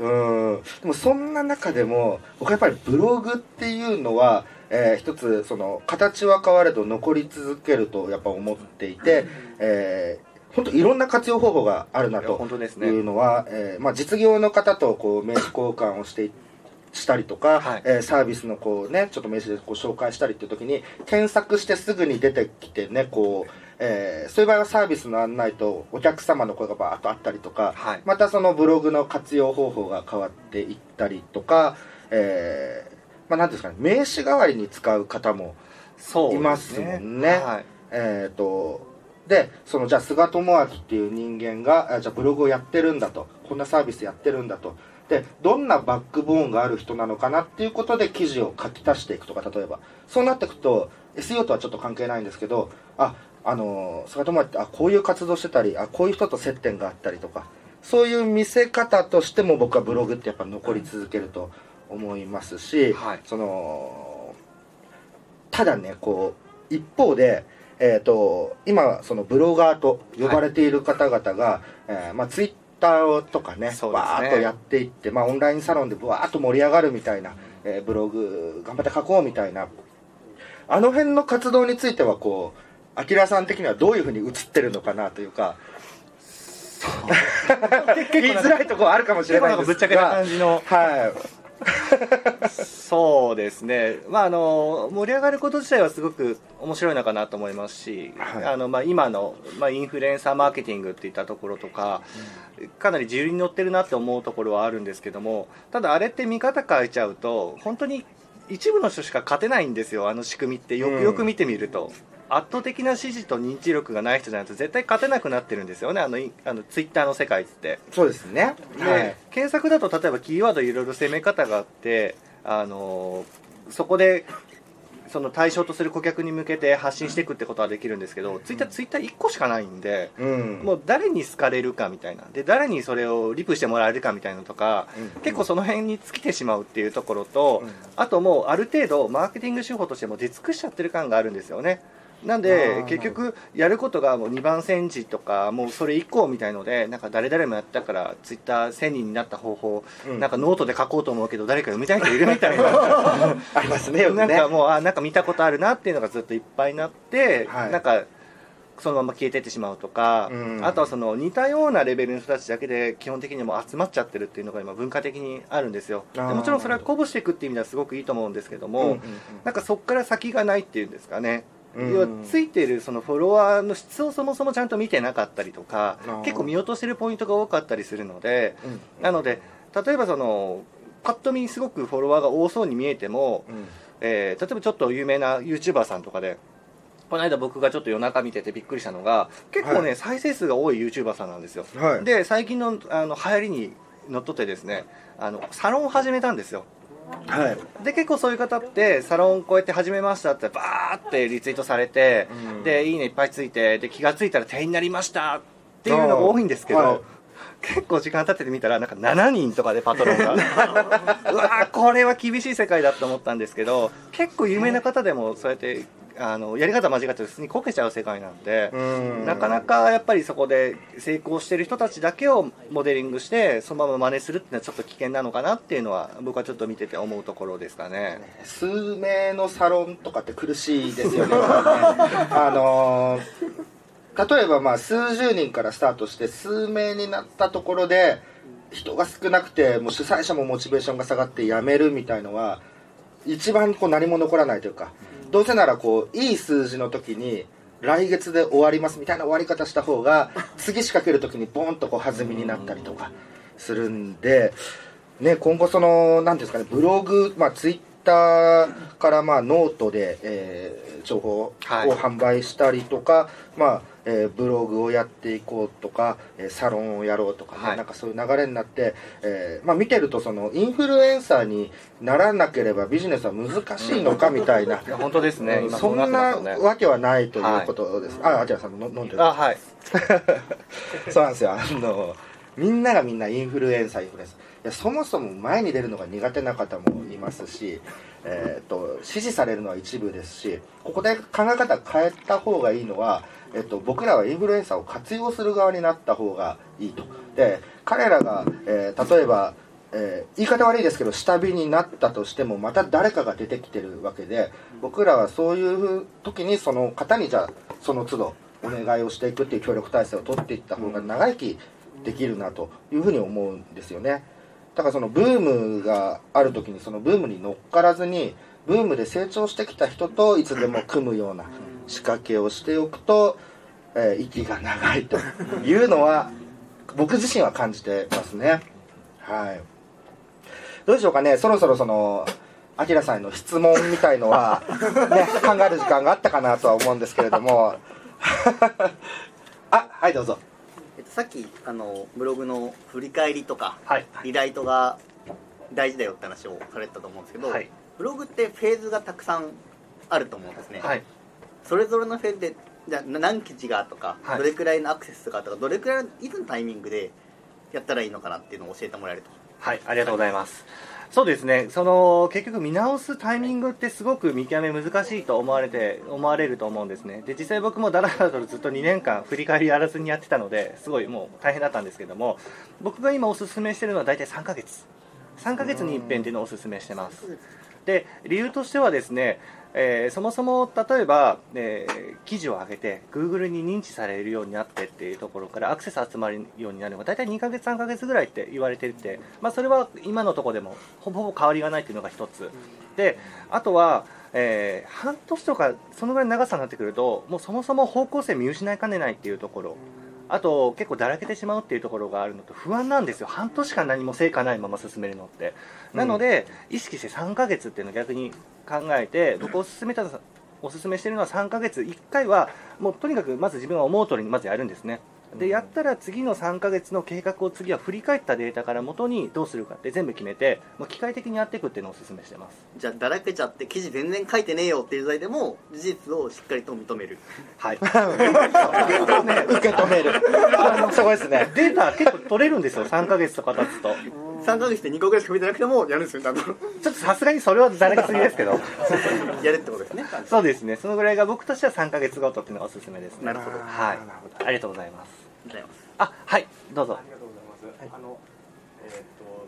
うん。でもそんな中でも僕はやっぱりブログっていうのは、えー一つその形は変われど残り続けるとやっぱ思っていて、えー本当いろんな活用方法があるなと本当ですね。いうのは、えーまあ、実業の方とこう名刺交換をしていしたりとか、はい。えーサービスのこうねちょっと名刺でこう紹介したりっていう時に検索してすぐに出てきてねこう、えーそういう場合はサービスの案内とお客様の声がバーッとあったりとか、はい。またそのブログの活用方法が変わっていったりとか、えーまあ、なんですかね名刺代わりに使う方もいますもんね。はい。えー、とでそのじゃあ菅智明っていう人間があじゃあブログをやってるんだとこんなサービスやってるんだとでどんなバックボーンがある人なのかなっていうことで記事を書き足していくとか例えば。そうなっていくと SEO とはちょっと関係ないんですけどああの菅智明ってあこういう活動してたりあこういう人と接点があったりとか。そういう見せ方としても僕はブログってやっぱ残り続けると思いますし、はい。そのただねこう一方で、えー、と今そのブロガーと呼ばれている方々が、えーまあ、ツイッターとかねね。バーッとやっていって、まあ、オンラインサロンでブワーッと盛り上がるみたいな、えーブログ頑張って書こうみたいな。あの辺の活動についてはこうアキラさん的にはどういうふうに映ってるのかなというか 言いづらいところあるかもしれなですがぶっちゃけた感じの。はいそうですね、まあ、あの盛り上がること自体はすごく面白いのかなと思いますし、はい。あのまあ、今の、まあ、インフルエンサーマーケティングっていったところとか、かなり自由に乗ってるなって思うところはあるんですけどもただあれって見方変えちゃうと本当に一部の人しか勝てないんですよあの仕組みって。よくよく見てみると。圧倒的な支持と認知力がない人じゃないと絶対勝てなくなってるんですよね。あのあのツイッターの世界って。そうですね。で、はい。検索だと例えばキーワードいろいろ攻め方があってあのそこでその対象とする顧客に向けて発信していくってことはできるんですけど、ツイッターツイッター1個しかないんで、うん。もう誰に好かれるかみたいなで誰にそれをリプしてもらえるかみたいなのとか、うん。結構その辺に尽きてしまうっていうところと、うんあともうある程度マーケティング手法としても出尽くしちゃってる感があるんですよねなんあでー結局やることがもう2番煎じとかもうそれ以降みたいのでなんか誰々もやったからツイッター1000人になった方法、うん。なんかノートで書こうと思うけど誰か読みたい人いるみたいな ありますねよくね。なんかもうあなんか見たことあるなっていうのがずっといっぱいになって、はい。なんかそのまま消えてってしまうとか、うん。あとはその似たようなレベルの人たちだけで基本的にもう集まっちゃってるっていうのが今文化的にあるんですよ。もちろんそれは鼓舞していくっていう意味ではすごくいいと思うんですけども、うんうんうん。なんかそこから先がないっていうんですかね、うん要はついているそのフォロワーの質をそもそもちゃんと見てなかったりとか結構見落としてるポイントが多かったりするのでうん。なので例えばそのパッと見すごくフォロワーが多そうに見えても、うん。えー例えばちょっと有名な YouTuber さんとかでこの間僕がちょっと夜中見ててびっくりしたのが結構ね、はい。再生数が多い YouTuber さんなんですよ、はい。で最近のあの流行りにのっとってですねあのサロンを始めたんですよはい。で結構そういう方ってサロンこうやって始めましたってバーってリツイートされて、うん。でいいねいっぱいついてで気がついたら店員になりましたっていうのが多いんですけど、はい。結構時間経っててみたらなんか7人とかでパトロンが。うわーこれは厳しい世界だと思ったんですけど結構有名な方でもそうやってあのやり方間違って普通にこけちゃう世界なんで、うん。なかなかやっぱりそこで成功してる人たちだけをモデリングしてそのまま真似するっていうのはちょっと危険なのかなっていうのは僕はちょっと見てて思うところですかね。数名のサロンとかって苦しいですよね。あのー例えばまあ数十人からスタートして数名になったところで人が少なくてもう主催者もモチベーションが下がって辞めるみたいのは一番こう何も残らないというかどうせならこういい数字の時に来月で終わりますみたいな終わり方した方が 次仕掛ける時にボンとこう弾みになったりとかするんで、ね、今後その何ですかねブログ、まあ、ツイッターからまあノートで、えー情報をはい。販売したりとか、まあえーブログをやっていこうとか、えーサロンをやろうとかね、はい。なんかそういう流れになって、えーまあ、見てるとそのインフルエンサーにならなければビジネスは難しいのかみたいな、いや本当ですね、今そんなわけはないということです、ああちらさんの飲んでるあはい。そうなんですよ。あのみんながみんなインフルエンサーインフルエンサー。いやそもそも前に出るのが苦手な方もいますし、えー、と支持されるのは一部ですしここで考え方変えた方がいいのは、えっと僕らはインフルエンサーを活用する側になった方がいいと。で彼らが、えー例えばえー言い方悪いですけど下火になったとしてもまた誰かが出てきてるわけで僕らはそういう時にその方にじゃあその都度お願いをしていくっていう協力体制を取っていった方が長生きできるなというふうに思うんですよね。だからそのブームがある時にそのブームに乗っからずにブームで成長してきた人といつでも組むような仕掛けをしておくと、えー息が長いというのは 僕自身は感じてますね。はい。どうでしょうかね。そろそろそのアキラさんへの質問みたいのは、ね、考える時間があったかなとは思うんですけれども。あはいどうぞ。えっと、さっきあのブログの振り返りとか、はい。リライトが大事だよって話をされてたと思うんですけど、はい。ブログってフェーズがたくさんあると思うんですね、はいそれぞれのフェでじゃあ何記事がとか、はいどれくらいのアクセスがとかどれくらいのいつのタイミングでやったらいいのかなっていうのを教えてもらえるとはい、ありがとうございます。そうですね、その結局見直すタイミングってすごく見極め難しいと思われて思われると思うんですね。で実際僕もダラダラとずっと2年間振り返りやらずにやってたのですごいもう大変だったんですけども、僕が今おすすめしてるのは大体3ヶ月。3ヶ月に一遍っていうのをおすすめしてます。で理由としてはですね、えーそもそも例えば、えー記事を上げて Google に認知されるようになってっていうところからアクセス集まるようになるのが大体2ヶ月3ヶ月ぐらいって言われていて、まあ、それは今のところでもほぼほぼ変わりがないっていうのが一つ。であとは、えー半年とかそのぐらいの長さになってくるともうそもそも方向性見失いかねないっていうところあと結構だらけてしまうっていうところがあるのと不安なんですよ。半年間何も成果ないまま進めるのって。なので、意識して3ヶ月っていうのを逆に考えて僕おすすめたおすすめしてるのは3ヶ月1回はもうとにかくまず自分は思う通りにまずやるんですねでやったら次の3ヶ月の計画を次は振り返ったデータから元にどうするかって全部決めてもう機械的にやっていくっていうのをおすすめしてます。じゃあだらけちゃって記事全然書いてねえよっていう時代でも事実をしっかりと認める。はい。受け止める。すごいですね。データ結構取れるんですよ3ヶ月とか経つと3ヶ月で2個ぐらいしか見てなくてもやるんですよちゃんと。ちょっとさすがにそれはだらけすぎですけど。やるってことですね。そうですね。そのぐらいが僕としては3ヶ月ごとっていうのがおすすめですね。なるほど。はい。ありがとうございます。ありがとうございます。あはい。どうぞ。ありがとうござい。ます。あの、えーっと、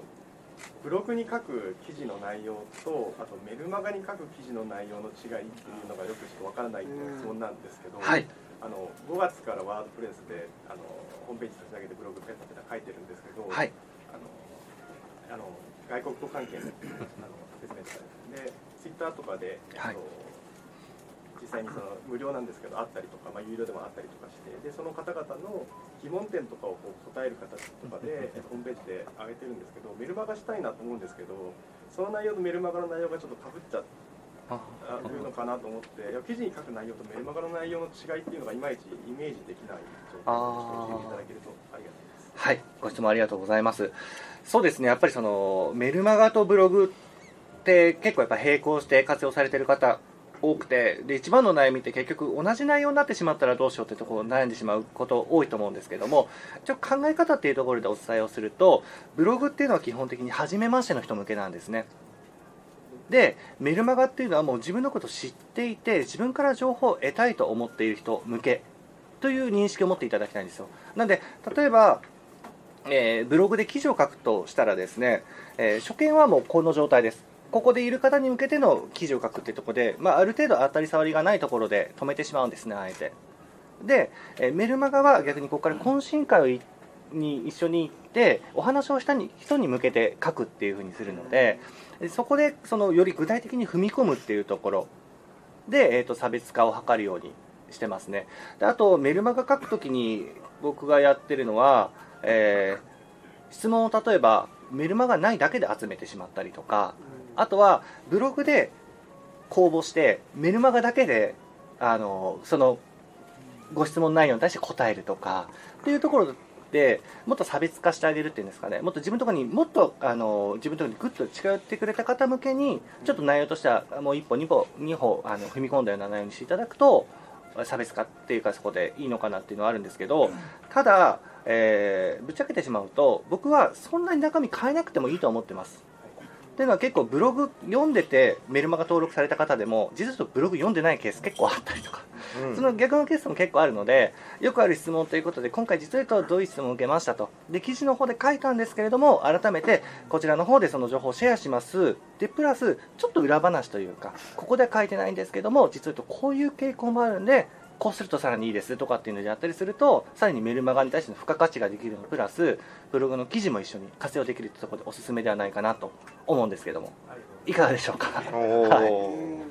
ブログに書く記事の内容と、あとメルマガに書く記事の内容の違いっていうのがよくちょっとわからないっていう質問なんですけど、はい。あの5月からワードプレスであのホームページ立ち上げてブログペタペタ書いてるんですけど、はいあの外国語関係のあの説明とかですね。でツイッターとかで、えっとはい。実際にその無料なんですけどあったりとか、まあ、有料でもあったりとかしてでその方々の疑問点とかをこう答える形とかで、えっとホームページで上げてるんですけどメルマガしたいなと思うんですけどその内容とメルマガの内容がちょっとかぶっちゃあ。うのかなと思っていや記事に書く内容とメルマガの内容の違いっていうのがいまいちイメージできない状態を教えていただけるとありがたいです。はい、ご質問ありがとうございます。そうですね、やっぱりそのメルマガとブログって結構やっぱ並行して活用されてる方多くて、で一番の悩みって結局同じ内容になってしまったらどうしようってところ悩んでしまうこと多いと思うんですけども、ちょ考え方っていうところでお伝えをすると、ブログっていうのは基本的に初めましての人向けなんですね。でメルマガっていうのはもう自分のことを知っていて自分から情報を得たいと思っている人向けという認識を持っていただきたいんですよなんで例えば、えーブログで記事を書くとしたらですね、えー初見はもうこの状態です。ここでいる方に向けての記事を書くっていうところで、まあ、ある程度当たり障りがないところで止めてしまうんですねあえて。で、えーメルマガは逆にここから懇親会をに一緒に行ってお話をしたに人に向けて書くっていう風にするのでそこでそのより具体的に踏み込むっていうところ。で、えー、と差別化を図るようにしてますね。であとメルマガ書くときに僕がやってるのは、えー質問を例えばメルマガないだけで集めてしまったりとかあとはブログで公募してメルマガだけであのそのご質問内容に対して答えるとかっていうところでもっと差別化してあげるっていうんですかね。もっと自分のところにもっとあの自分のところにグッと近寄ってくれた方向けにちょっと内容としてはもう一歩二歩二歩あの踏み込んだような内容にしていただくと差別化っていうかそこでいいのかなっていうのはあるんですけどただ、えーぶっちゃけてしまうと僕はそんなに中身変えなくてもいいと思ってます。っていうのは結構ブログ読んでてメルマガ登録された方でも実はブログ読んでないケース結構あったりとか。その逆のケースも結構あるのでよくある質問ということで今回実は言うとどういう質問を受けましたと。で記事の方で書いたんですけれども改めてこちらの方でその情報をシェアします。でプラスちょっと裏話というかここでは書いてないんですけども実は言うとこういう傾向もあるんでこうするとさらにいいですとかっていうのであったりするとさらにメルマガに対しての付加価値ができるのプラスブログの記事も一緒に活用できるってところでおすすめではないかなと思うんですけども。い。かがでしょうか？は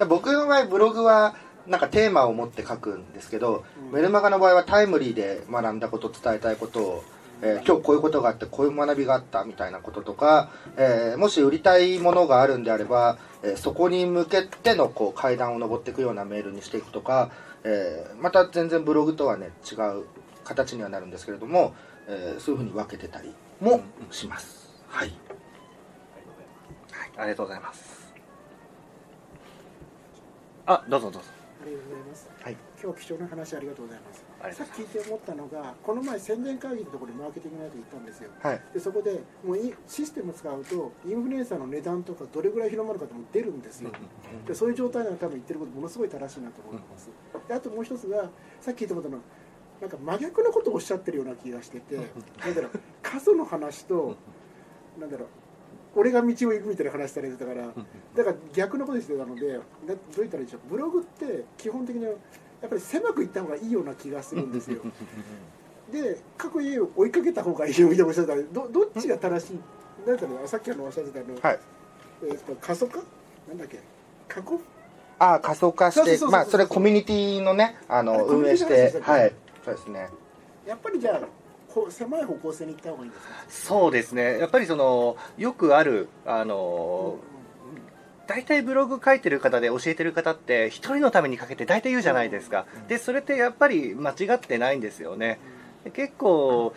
い。僕の場合ブログはなんかテーマを持って書くんですけど、メルマガの場合はタイムリーで学んだこと伝えたいことを、えー今日こういうことがあってこういう学びがあったみたいなこととか、えーもし売りたいものがあるんであれば、えーそこに向けてのこう階段を上っていくようなメールにしていくとか、えーまた全然ブログとはね違う形にはなるんですけれども、えーそういうふうに分けてたりもします。はい。ありがとうございます。あどうぞどうぞありがとうございます。はい今日貴重な話ありがとうございます。さっき聞いて思ったのが、この前宣伝会議のところでマーケティングのやつ行ったんですよ。はいでそこでもういシステムを使うとインフルエンサーの値段とかどれぐらい広まるかっても出るんですよ。でそういう状態なら多分言ってることものすごい正しいなと思います。であともう一つがさっき言ったことのなんか真逆のことをおっしゃってるような気がしてて、なんだろう数の話となんだろう。俺が道を行くみたいな話されてたから、だから逆のことしてたので、などう言ったらいいでしょう、ブログって基本的にやっぱり狭くいった方がいいような気がするんですよ。で、各家を追いかけた方がいいよみたいなおっしゃってたどどっちが正しい、なんだろうさっきあのおっしゃってたの、はい。えーと過疎化？なんだっけ？過去？ああ仮想化してそうそうそうそうまあそれコミュニティのねああの運営してはい。そうですね。やっぱりじゃあ狭い方向性に行った方がいいんですか？そうですね。やっぱりそのよくあるあの大体ブログ書いてる方で教えてる方って一人のために書けて大体言うじゃないですか。でそれってやっぱり間違ってないんですよね。で結構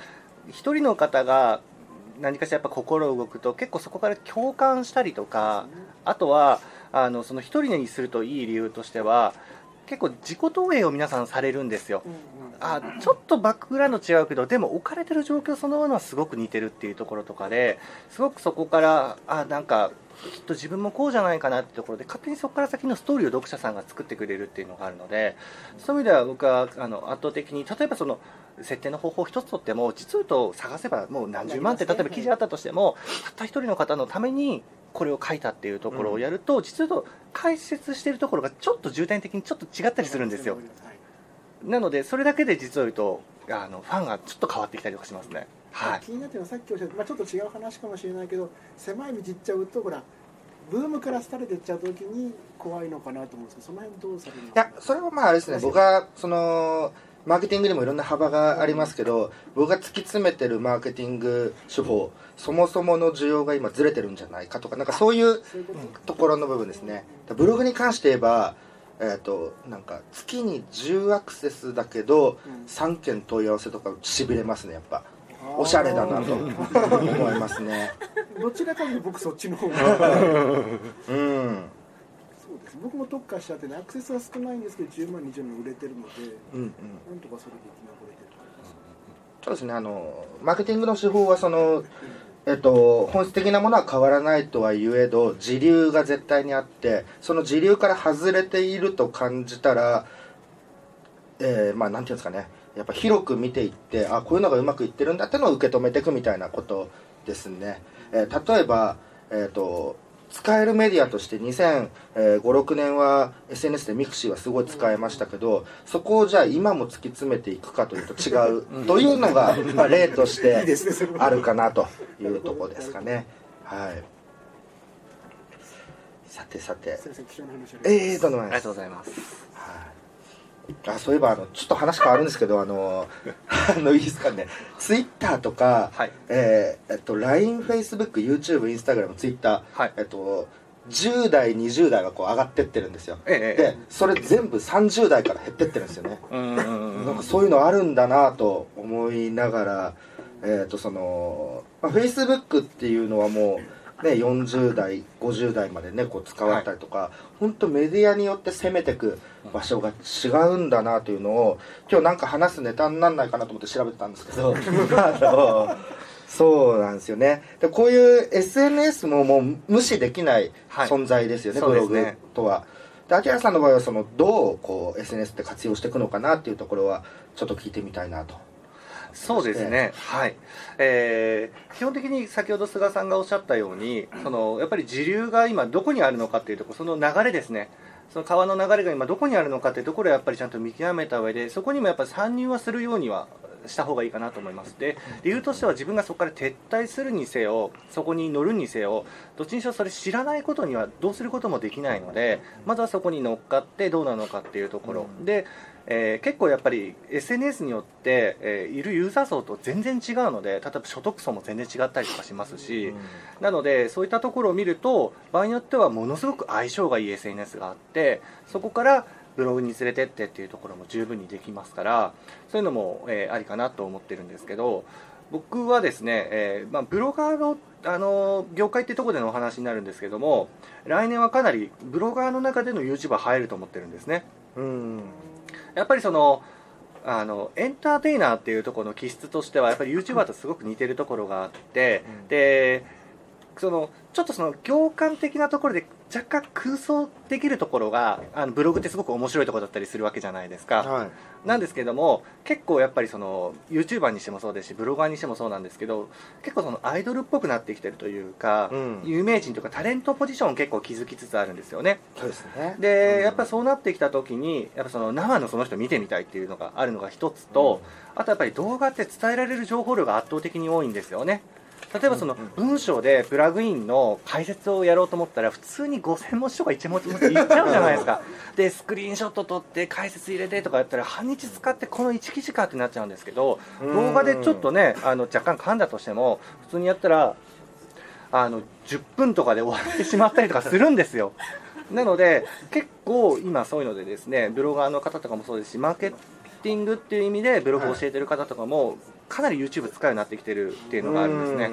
一人の方が何かしらやっぱ心動くと結構そこから共感したりとかあとはあのその一人にするといい理由としては結構自己投影を皆さんされるんですよ。あちょっとバックグラウンド違うけどでも置かれてる状況そのものはすごく似てるっていうところとかですごくそこからあなんかきっと自分もこうじゃないかなってところで勝手にそこから先のストーリーを読者さんが作ってくれるっていうのがあるのでそういう意味では僕はあの圧倒的に例えばその設定の方法一つとっても実を言うと探せばもう何十万って例えば記事あったとしてもたった一人の方のためにこれを書いたっていうところをやると、実を言うと解説しているところがちょっと重点的にちょっと違ったりするんですよ。はい。なのでそれだけで実を言うとあのファンがちょっと変わってきたりとかしますね。はい。気になってるのはさっきおっしゃった、まあ、ちょっと違う話かもしれないけど狭い道行っちゃうとほらブームから廃れていっちゃう時に怖いのかなと思うんですけどその辺どうされるのいやそれはまああれですね。僕はそのマーケティングにもいろんな幅がありますけど僕が突き詰めてるマーケティング手法そもそもの需要が今ずれてるんじゃないかとかなんかそういうと、ところの部分ですね。ブログに関して言えばえっ、となんか月に10アクセスだけどうん3件問い合わせとかしびれますねやっぱ。おしゃれだなと思いますね。どちらかというと僕そっちの方が。うんそうです僕も特化しちゃってねアクセスは少ないんですけど10万20万売れてるのでうんうん。なんとかそれで生き残れてると思います。そうですね。あのマーケティングの手法はそのえっと、本質的なものは変わらないとは言えど時流が絶対にあってその時流から外れていると感じたら、えーまあなんていうんですかね。やっぱ広く見ていってあこういうのがうまくいってるんだってのを受け止めていくみたいなことですね、えー例えば、えー、と使えるメディアとして2005、6年は SNS でミクシーはすごい使えましたけどそこをじゃあ今も突き詰めていくかというと違うというのが、まあ、例として あるかなというところですかね。はい。さてさて。すいません貴重な話ありがとうございます。ええー、とんでもありがとうございます。はいあそういえばあのちょっと話変わるんですけどあの あのいいですかね。ツイッターとか、はい。えーえっと LINEFacebookYouTubeInstagram、はい。えっと10代20代がこう上がってってるんですよ。ええでそれ全部30代から減ってってるんですよね。なんかそういうのあるんだなと思いながら、えー、とその、まあ、Facebook っていうのはもう、ね、40代50代までねこう使われたりとか、本当メディアによって攻めてく場所が違うんだなというのを今日なんか話すネタにならないかなと思って調べてたんですけど。そう。なんですよね。でこういう SNS ももう無視できないはい。存在ですよね、そうブログとは。で、秋原さんの場合はそのどうこう SNS って活用していくのかなっていうところはちょっと聞いてみたいなと。そうですね、はい。えー基本的に先ほど菅さんがおっしゃったようにそのやっぱり時流が今どこにあるのかっていうところその流れですね。その川の流れが今どこにあるのかっていうところをやっぱりちゃんと見極めた上でそこにもやっぱり参入はするようにはした方がいいかなと思います。で理由としては自分がそこから撤退するにせよそこに乗るにせよどっちにしろそれ知らないことにはどうすることもできないのでまずはそこに乗っかってどうなのかっていうところ、でえー結構やっぱり SNS によって、えーいるユーザー層と全然違うので例えば所得層も全然違ったりとかしますし、なのでそういったところを見ると場合によってはものすごく相性がいい SNS があってそこからブログに連れてってっていうところも十分にできますからそういうのも、えーありかなと思ってるんですけど僕はですね、えーまあ、ブロガーのあの業界ってところでのお話になるんですけども来年はかなりブロガーの中での YouTuber 入ると思ってるんですね。うんやっぱりそのあのエンターテイナーっていうところの気質としてはやっぱり YouTuber とすごく似てるところがあって、でそのちょっとその行間的なところで若干空想できるところがあのブログってすごく面白いところだったりするわけじゃないですか、はい。なんですけども結構やっぱりその YouTuber にしてもそうですしブロガーにしてもそうなんですけど結構そのアイドルっぽくなってきてるというか、うん。有名人とかタレントポジションを結構築きつつあるんですよね。そうですね。でやっぱそうなってきた時にやっぱその生のその人見てみたいっていうのがあるのが一つと、あとやっぱり動画って伝えられる情報量が圧倒的に多いんですよね例えばその文章でプラグインの解説をやろうと思ったら普通に5000文字とか1文字いっちゃうじゃないですか。でスクリーンショット撮って解説入れてとかやったら半日使ってこの1記事かってなっちゃうんですけど動画でちょっとねあの若干噛んだとしても普通にやったらあの10分とかで終わってしまったりとかするんですよ。なので結構今そういうのでですねブロガーの方とかもそうですしマーケティングっていう意味でブログを教えてる方とかもかなり YouTube 使うようになってきてるっていうのがあるんですね。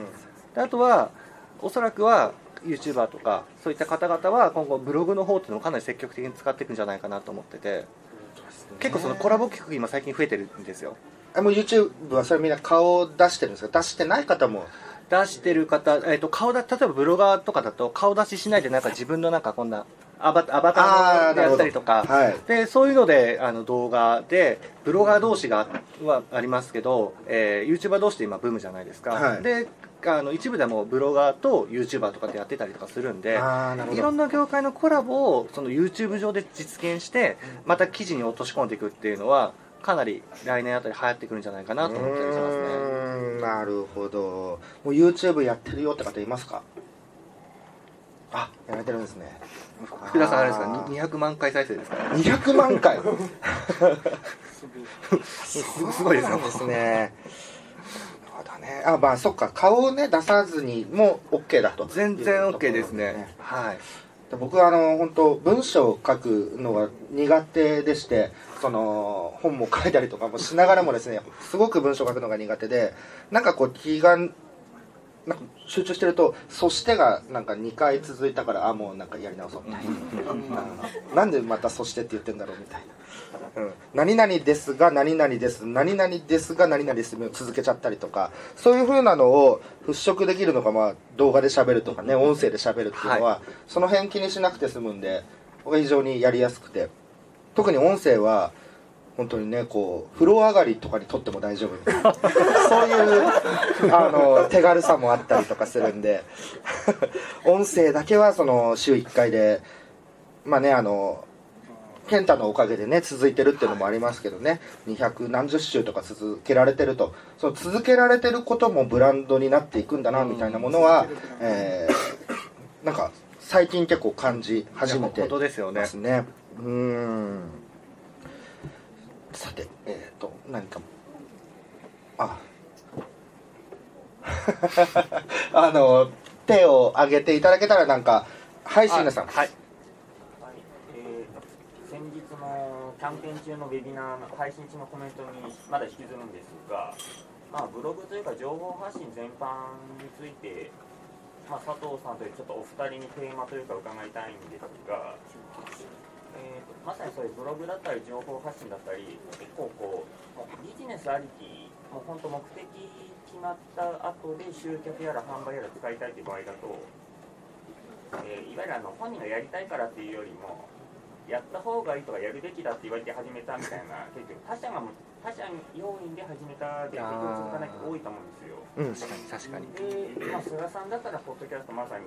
であとはおそらくは YouTuber とかそういった方々は今後ブログの方っていうのをかなり積極的に使っていくんじゃないかなと思ってて結構そのコラボ企画今最近増えてるんですよ。あもう YouTube はそれみんな顔を出してるんですか？出してない方も。出してる方、えっと顔だ例えばブロガーとかだと顔出ししないでなんか自分のなんかこんなアバアバターでやったりとか、はい。でそういうのであの動画でブロガー同士がはありますけど、えー、YouTuber 同士で今ブームじゃないですか、はい。であの一部でもブロガーと YouTuber とかでやってたりとかするんでいろんな業界のコラボをその YouTube 上で実現してまた記事に落とし込んでいくっていうのはかなり来年あたり流行ってくるんじゃないかなと思ったりしますね。なるほど。もう YouTube やってるよって方いますか？あ。やられてるんですね福田さんあれですか？に200万回再生ですか？ら200万回？す すごいですよですね。なるほどね。あまあそっか。顔をね出さずにも OK だと。全然 OK ですね。はい。で僕はあの本当文章を書くのが苦手でしてその本も書いたりとかもしながらもですねすごく文章を書くのが苦手でなんかこう気がなんか集中してると「そして」がなんか2回続いたからあもうなんかやり直そうみたいな、うんなんでまた「そして」って言ってんだろうみたいな、うん、何々ですが何々です。何々ですが何々です続けちゃったりとかそういう風なのを払拭できるのが、まあ、動画で喋るとかね音声で喋るっていうのは、その辺気にしなくて済むんで非常にやりやすくて。特に音声は本当にねこう風呂上がりとかに撮っても大丈夫そういうあの手軽さもあったりとかするんで。音声だけはその週1回でまあねあの健太のおかげでね続いてるっていうのもありますけどね。200何十週とか続けられてると。その続けられてることもブランドになっていくんだなみたいなものは、えーなんか最近結構感じ始めて本当ですよねますね。うーんさてえっ、と何かあ。あの手を挙げていただけたらなんかはい椎名さん。はいはい。えー先日のキャンペーン中のウェビナーの配信中のコメントにまだ引きずるんですが、まあ、ブログというか情報発信全般について、まあ、佐藤さんというちょっとお二人にテーマというか伺いたいんですが、まさにそういうブログだったり情報発信だったり結構こうビジネスありきもう本当目的決まった後で集客やら販売やら使いたいという場合だとえーいわゆるあの本人がやりたいからっていうよりもやった方がいいとかやるべきだって言われて始めたみたいな結局他者がも他者要因で始めたで結局続かない人多いと思うんですよ。うん確かに確かに。で、まあ、菅さんだったらポッドキャストまさに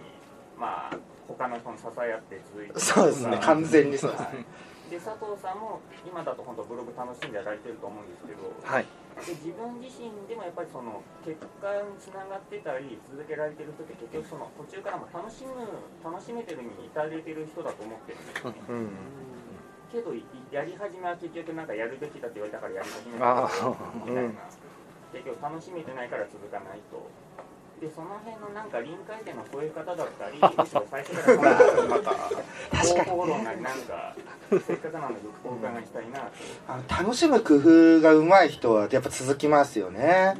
まあ他の人の支え合って続いてる そうですね完全にそうです。はい。で佐藤さんも今だと本当ブログ楽しんでやられてると思うんですけどはい。で自分自身でもやっぱりその結果につながってたり続けられてる人って結局その途中からも楽しむ楽しめてるに至れてる人だと思ってるんですよね。うんけどいやり始めは結局なんかやるべきだって言われたからやり始めあたーみたいな、結局楽しめてないから続かないとでその辺のなんか臨界点の超え方だったり むしろ最初から方法論なりなんかせっかくなのでお伺いしたいなと。あの楽しむ工夫が上手い人はやっぱ続きますよね。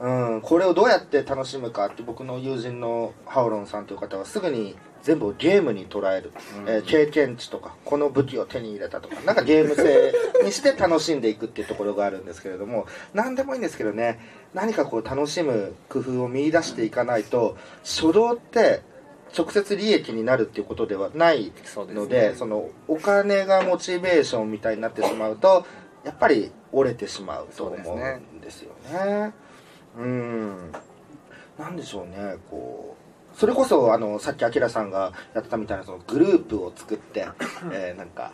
うん、これをどうやって楽しむかって僕の友人のハオロンさんという方はすぐに全部ゲームに捉える、えー経験値とかこの武器を手に入れたとか。なんかゲーム性にして楽しんでいくっていうところがあるんですけれども何でもいいんですけどね。何かこう楽しむ工夫を見出していかないと初動って直接利益になるっていうことではないのでそのお金がモチベーションみたいになってしまうとやっぱり折れてしまうと思うんですよね。うん。なんでしょうねこうそれこそあのさっきあきらさんがやってたみたいなそのグループを作って、えーなんか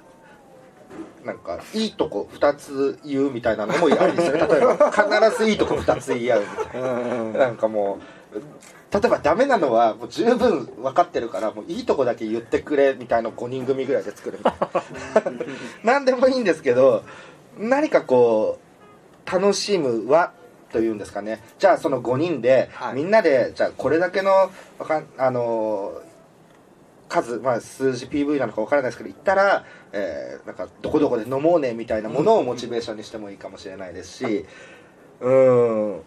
なんかいいとこ2つ言うみたいなのもありですよね。例えば必ずいいとこ2つ言い合うみたいな。なんかもう例えばダメなのはもう十分分かってるからもういいとこだけ言ってくれみたいな5人組ぐらいで作るみたいな。何でもいいんですけど何かこう楽しむ輪というんですかね。じゃあその5人で、はい。みんなでじゃあこれだけのわかんあの数、まあ、数字 PV なのか分からないですけど行ったら、えーなんかどこどこで飲もうねみたいなものをモチベーションにしてもいいかもしれないですしうん。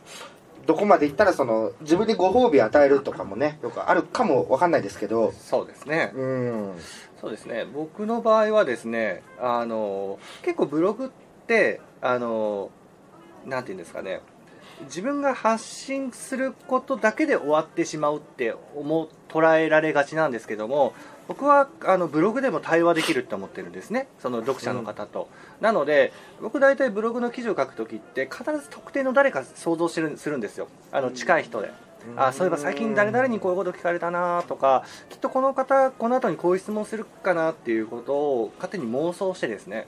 どこまで行ったらその自分にご褒美与えるとかもねよくあるかも分かんないですけどそうですね。うん。そうですね。僕の場合はですねあの結構ブログってあのなんていうんですかね自分が発信することだけで終わってしまうって思う捉えられがちなんですけども僕はあのブログでも対話できるって思ってるんですね。その読者の方と、なので僕大体ブログの記事を書くときって必ず特定の誰か想像してるするんですよ。あの近い人で、あそういえば最近誰々にこういうこと聞かれたなとかきっとこの方この後にこういう質問するかなっていうことを勝手に妄想してですね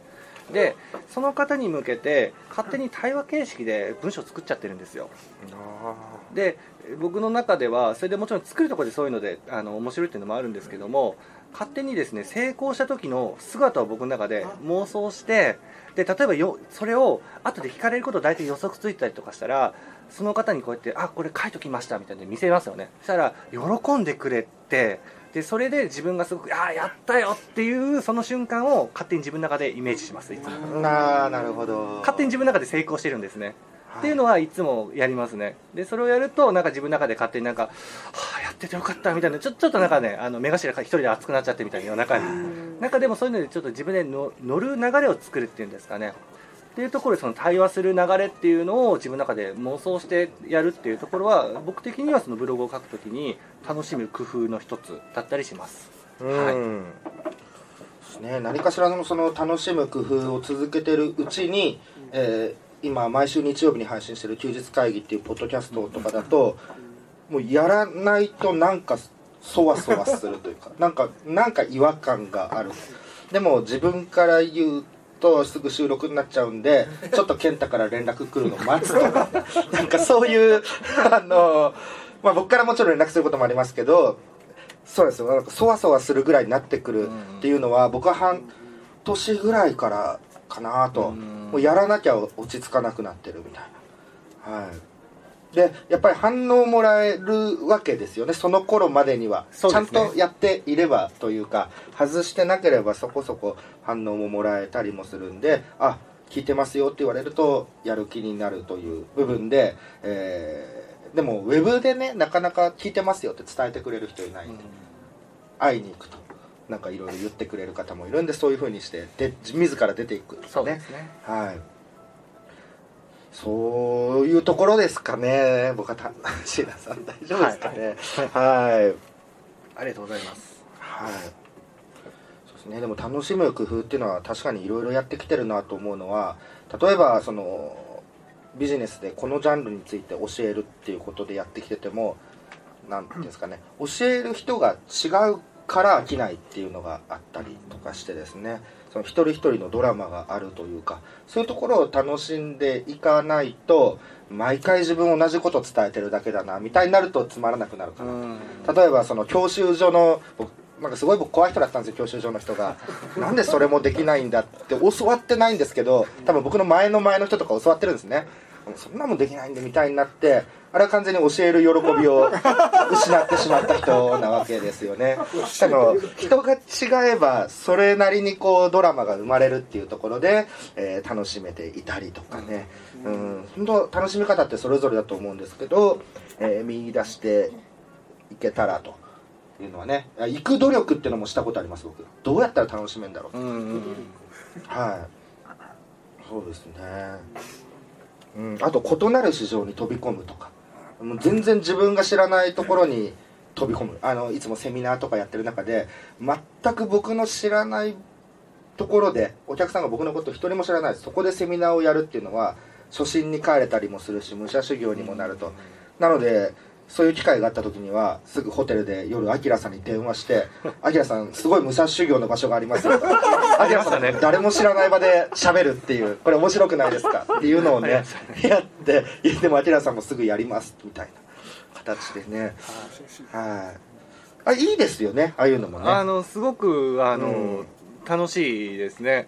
でその方に向けて勝手に対話形式で文章を作っちゃってるんですよ。で僕の中ではそれでもちろん作るところでそういうのであの面白いっていうのもあるんですけども勝手にですね成功した時の姿を僕の中で妄想してで例えばよそれを後で聞かれること大体予測ついたりとかしたらその方にこうやって「あこれ書いときました」みたいな見せますよね。そしたら喜んでくれてでそれで自分がすごく「ああやったよ」っていうその瞬間を勝手に自分の中でイメージしますいつも。なあなるほど。勝手に自分の中で成功してるんですね。っていうのはいつもやりますね。でそれをやるとなんか自分の中で勝手になんか、はあ、やっててよかったみたいなちょちょっとなんかねあの目頭が一人で熱くなっちゃってみたいな中になんかでもそういうのでちょっと自分での乗る流れを作るっていうんですかねっていうところでその対話する流れっていうのを自分の中で妄想してやるっていうところは僕的にはそのブログを書くときに楽しむ工夫の一つだったりします。うん。ですね、何かしらのその楽しむ工夫を続けてるうちに、えー今毎週日曜日に配信してる休日会議っていうポッドキャストとかだともうやらないとなんかそわそわするというかなんかなんか違和感がある。でも自分から言うとすぐ収録になっちゃうんでちょっと健太から連絡来るのを待つとか。なんかそういうあの、まあ、僕からもちろん連絡することもありますけどそうですよ。なんかそわそわするぐらいになってくるっていうのは僕は半年ぐらいからかなと。もうやらなきゃ落ち着かなくなってるみたいな。はいでやっぱり反応もらえるわけですよね。その頃までには。ちゃんとやっていればというか外してなければそこそこ反応ももらえたりもするんであ聞いてますよって言われるとやる気になるという部分で、えーでもウェブでねなかなか聞いてますよって伝えてくれる人いないんで、会いに行くとなんかいろいろ言ってくれる方もいるんでそういう風にしてで自ら出ていくんですよね。すね。はいそういうところですかね。僕はた 椎名さん大丈夫ですかね。はい。ありがとうございます。はい。そうですね。でも楽しむ工夫っていうのは確かにいろいろやってきてるなと思うのは例えばそのビジネスでこのジャンルについて教えるっていうことでやってきててもなんていうんですかね。教える人が違うから飽きないっていうのがあったりとかしてですねその一人一人のドラマがあるというかそういうところを楽しんでいかないと毎回自分同じこと伝えてるだけだなみたいになるとつまらなくなるかなと。例えばその教習所の僕なんかすごい僕怖い人だったんですよ教習所の人が。なんでそれもできないんだって教わってないんですけど多分僕の前の前の人とか教わってるんですね。そんなもんできないんでみたいになってあれは完全に教える喜びを 失ってしまった人なわけですよね。あの人が違えばそれなりにこうドラマが生まれるっていうところで、えー楽しめていたりとかね。うん。本当楽しみ方ってそれぞれだと思うんですけど、えー見出していけたらというのはね。あ行く努力っていうのもしたことあります僕。どうやったら楽しめるんだろう。うんうん。はい。そうですね。うん。あと異なる市場に飛び込むとかもう全然自分が知らないところに飛び込む。あのいつもセミナーとかやってる中で全く僕の知らないところでお客さんが僕のこと一人も知らないそこでセミナーをやるっていうのは初心に帰れたりもするし武者修行にもなると。なのでそういう機会があった時にはすぐホテルで夜アキラさんに電話して「アキラさんすごい武者修行の場所がありますよ」アキラさん誰も知らない場で喋るっていうこれ面白くないですか？っていうのをねやっていやでもアキラさんもすぐやりますみたいな形でね。はい。あいいですよねああいうのもね。あのすごくあの、うん。楽しいですね。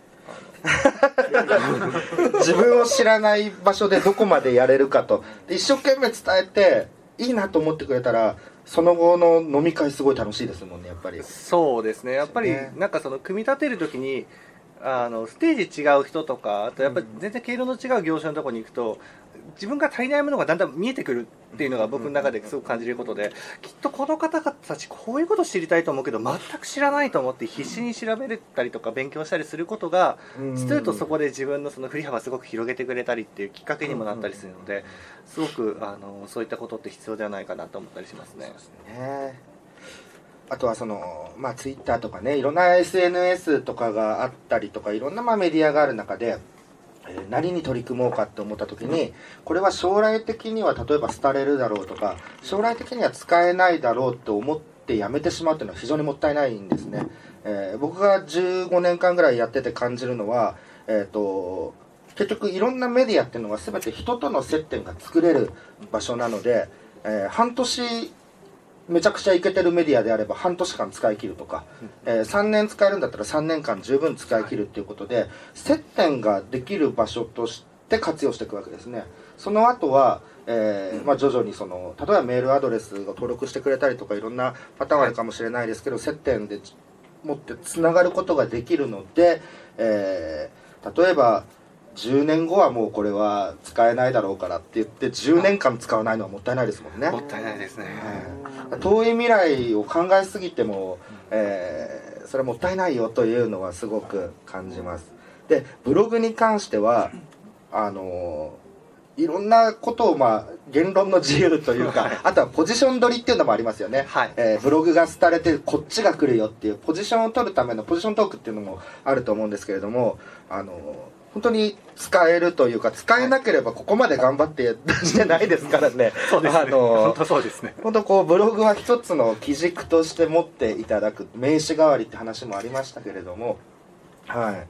自分を知らない場所でどこまでやれるかと。で一生懸命伝えていいなと思ってくれたらその後の飲み会すごい楽しいですもんねやっぱり。そうですね。やっぱりねなんかその組み立てる時にあのステージ違う人とかあとやっぱり全然経路の違う業種のところに行くと自分が足りないものがだんだん見えてくるっていうのが僕の中ですごく感じることできっとこの方々たちこういうこと知りたいと思うけど全く知らないと思って必死に調べれたりとか勉強したりすることがするとそこで自分のその振り幅すごく広げてくれたりっていうきっかけにもなったりするのですごくあのそういったことって必要ではないかなと思ったりしますね。ね。あとはそのまあツイッターとかねいろんな SNS とかがあったりとかいろんなまあメディアがある中で、えー何に取り組もうかって思った時にこれは将来的には例えば廃れるだろうとか将来的には使えないだろうって思ってやめてしまうっていうのは非常にもったいないんですね、えー僕が15年間ぐらいやってて感じるのはえっ、と結局いろんなメディアっていうのは全て人との接点が作れる場所なので、えー半年めちゃくちゃイケてるメディアであれば半年間使い切るとか、えー3年使えるんだったら3年間十分使い切るっていうことで接点ができる場所として活用していくわけですね。その後は、えーまあ、徐々にその例えばメールアドレスが登録してくれたりとかいろんなパターンあるかもしれないですけど、接点で持ってつながることができるので、えー例えば10年後はもうこれは使えないだろうからって言って10年間使わないのはもったいないですもんね、もったいないですね。はい遠い未来を考えすぎても、えーそれもったいないよというのはすごく感じます。でブログに関してはあのいろんなことを、まあ、言論の自由というかあとはポジション取りっていうのもありますよね、はい。えーブログが廃れてこっちが来るよっていうポジションを取るためのポジショントークっていうのもあると思うんですけれどもあの本当に使えるというか使えなければここまで頑張ってしてないですからね。そうですね。本当そうですね。本当こうブログは一つの基軸として持っていただく名刺代わりって話もありましたけれどもはい。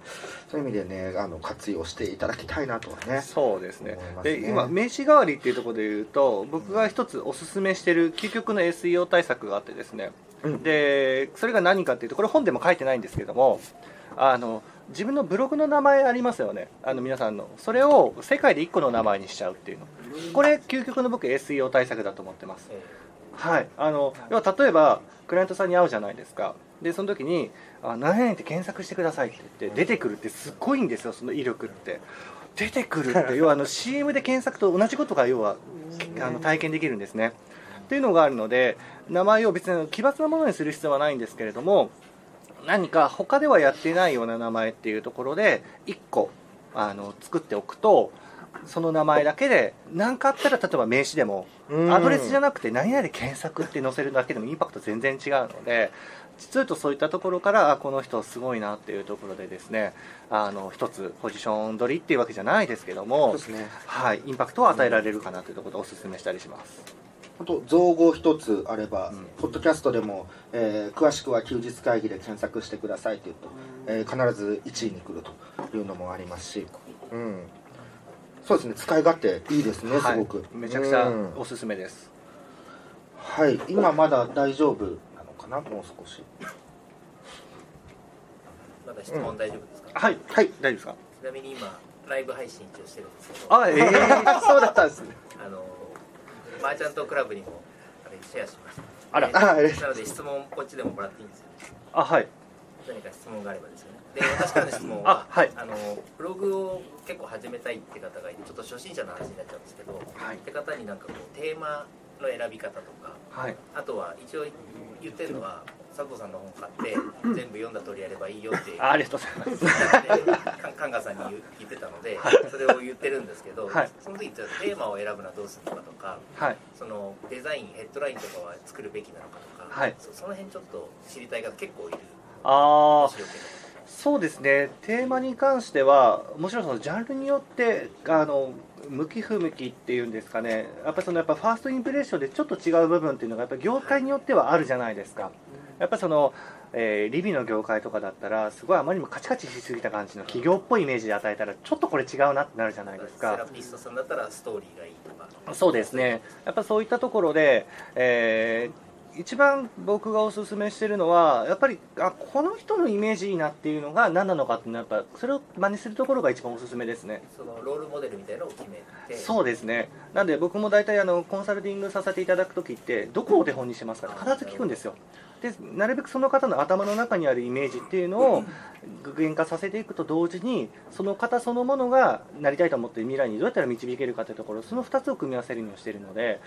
そういう意味でねあの活用していただきたいなとはねそうですね。ね。で今名刺代わりっていうところで言うと僕が一つおすすめしてる究極の SEO 対策があってですね、うん。でそれが何かっていうとこれ本でも書いてないんですけどもあの自分のブログの名前ありますよね。あの皆さんの。それを世界で1個の名前にしちゃうっていうの。これ究極の僕 SEO 対策だと思ってます。はい、あの要は例えばクライアントさんに会うじゃないですか。でその時に「あ何々って検索してください」って言って出てくるってすっごいんですよその威力って。出てくるって要はあの CM で検索と同じことが要はあの体験できるんですね。っていうのがあるので名前を別に奇抜なものにする必要はないんですけれども何か他ではやってないような名前っていうところで1個あの作っておくとその名前だけで何かあったら例えば名刺でもうん。アドレスじゃなくて何々で検索って載せるだけでもインパクト全然違うので実はそういったところからあこの人すごいなっていうところでですねあの一つポジション取りっていうわけじゃないですけどもね。はい、インパクトを与えられるかなというところでお勧めしたりします本当造語一つあれば、うん。ポッドキャストでも、えー詳しくは休日会議で検索してくださいって言うと、えー必ず1位に来るというのもありますし、うん、そうですね使い勝手いいですね、はい。すごく。めちゃくちゃうん。おすすめです、はい今まだ大丈夫なのかなもう少し。まだ質問大丈夫ですか、はい。はい。大丈夫ですか？ちなみに今ライブ配信一応してるんですけど。あええ そうだったんですね。あのマーチャントクラブにもあれシェアしましたあらなので質問こっちでももらっていいんですよあはい。何か質問があればですよね。で私からの質問は あはい。あのブログを結構始めたいって方がいてちょっと初心者の話になっちゃうんですけど、はい。って方になんかこうテーマの選び方とかはい。あとは一応言ってるのは佐藤さんの本買って 全部読んだ通りやればいいよってあありがとうございます。カンガさんに言ってたので、それを言ってるんですけど、はい。その時テーマを選ぶのはどうするのかとかはい。そのデザインヘッドラインとかは作るべきなのかとか、はい。そその辺ちょっと知りたい方結構いる。ああそうですね。テーマに関してはもちろんそのジャンルによってあの向き不向きっていうんですかね。やっぱそのやっぱファーストインプレッションでちょっと違う部分っていうのがやっぱ業界によってはあるじゃないですか。やっぱその、えーリビの業界とかだったらすごいあまりにもカチカチしすぎた感じの企業っぽいイメージで与えたらちょっとこれ違うなってなるじゃないばですか。セラピストさんだったらストーリーがいいとか。そうですね、やっぱそういったところで、えー一番僕がおすすめしてるのは、やっぱりあこの人のイメージいいなっていうのが何なのかっていうのは、やっぱそれを真似するところが一番おすすめですね。そのロールモデルみたいなのを決めてそうですね、なんで僕も大体あのコンサルティングさせていただくときって、どこをお手本にしてますか？って必ず聞くんですよ。でなるべくその方の頭の中にあるイメージっていうのを具現化させていくと同時にその方そのものがなりたいと思っている未来にどうやったら導けるかというところその2つを組み合わせるようにしているので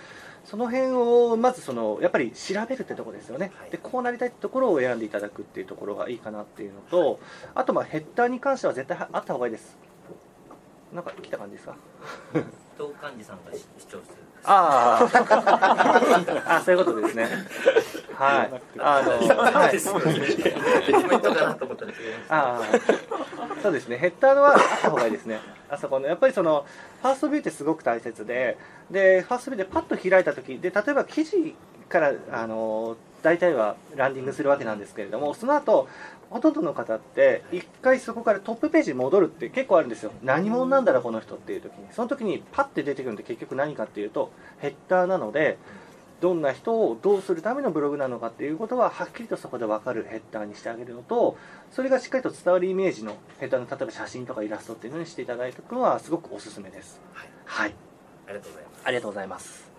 その辺をまずそのやっぱり調べるってところですよね。でこうなりたいってところを選んでいただくっていうところがいいかなっていうのとあとまあヘッダーに関しては絶対あった方がいいです。なんか来た感じですか？伊藤寛治さんが主張してるあああそういうことですね。はい。あのはい。そうですね。ヘッダーはあった方がいいですね。あそこのやっぱりそのファーストビューってすごく大切ででファーストビューでパッと開いた時で例えば記事からあの大体はランディングするわけなんですけれどもその後ほとんどの方って一回そこからトップページに戻るって結構あるんですよ。何者なんだろうこの人っていう時に。その時にパッて出てくるんで結局何かっていうとヘッダーなのでどんな人をどうするためのブログなのかっていうことははっきりとそこで分かるヘッダーにしてあげるのとそれがしっかりと伝わるイメージのヘッダーの例えば写真とかイラストっていうのにしていただいておくのはすごくおすすめです。はい。ありがとうございます。ありがとうございます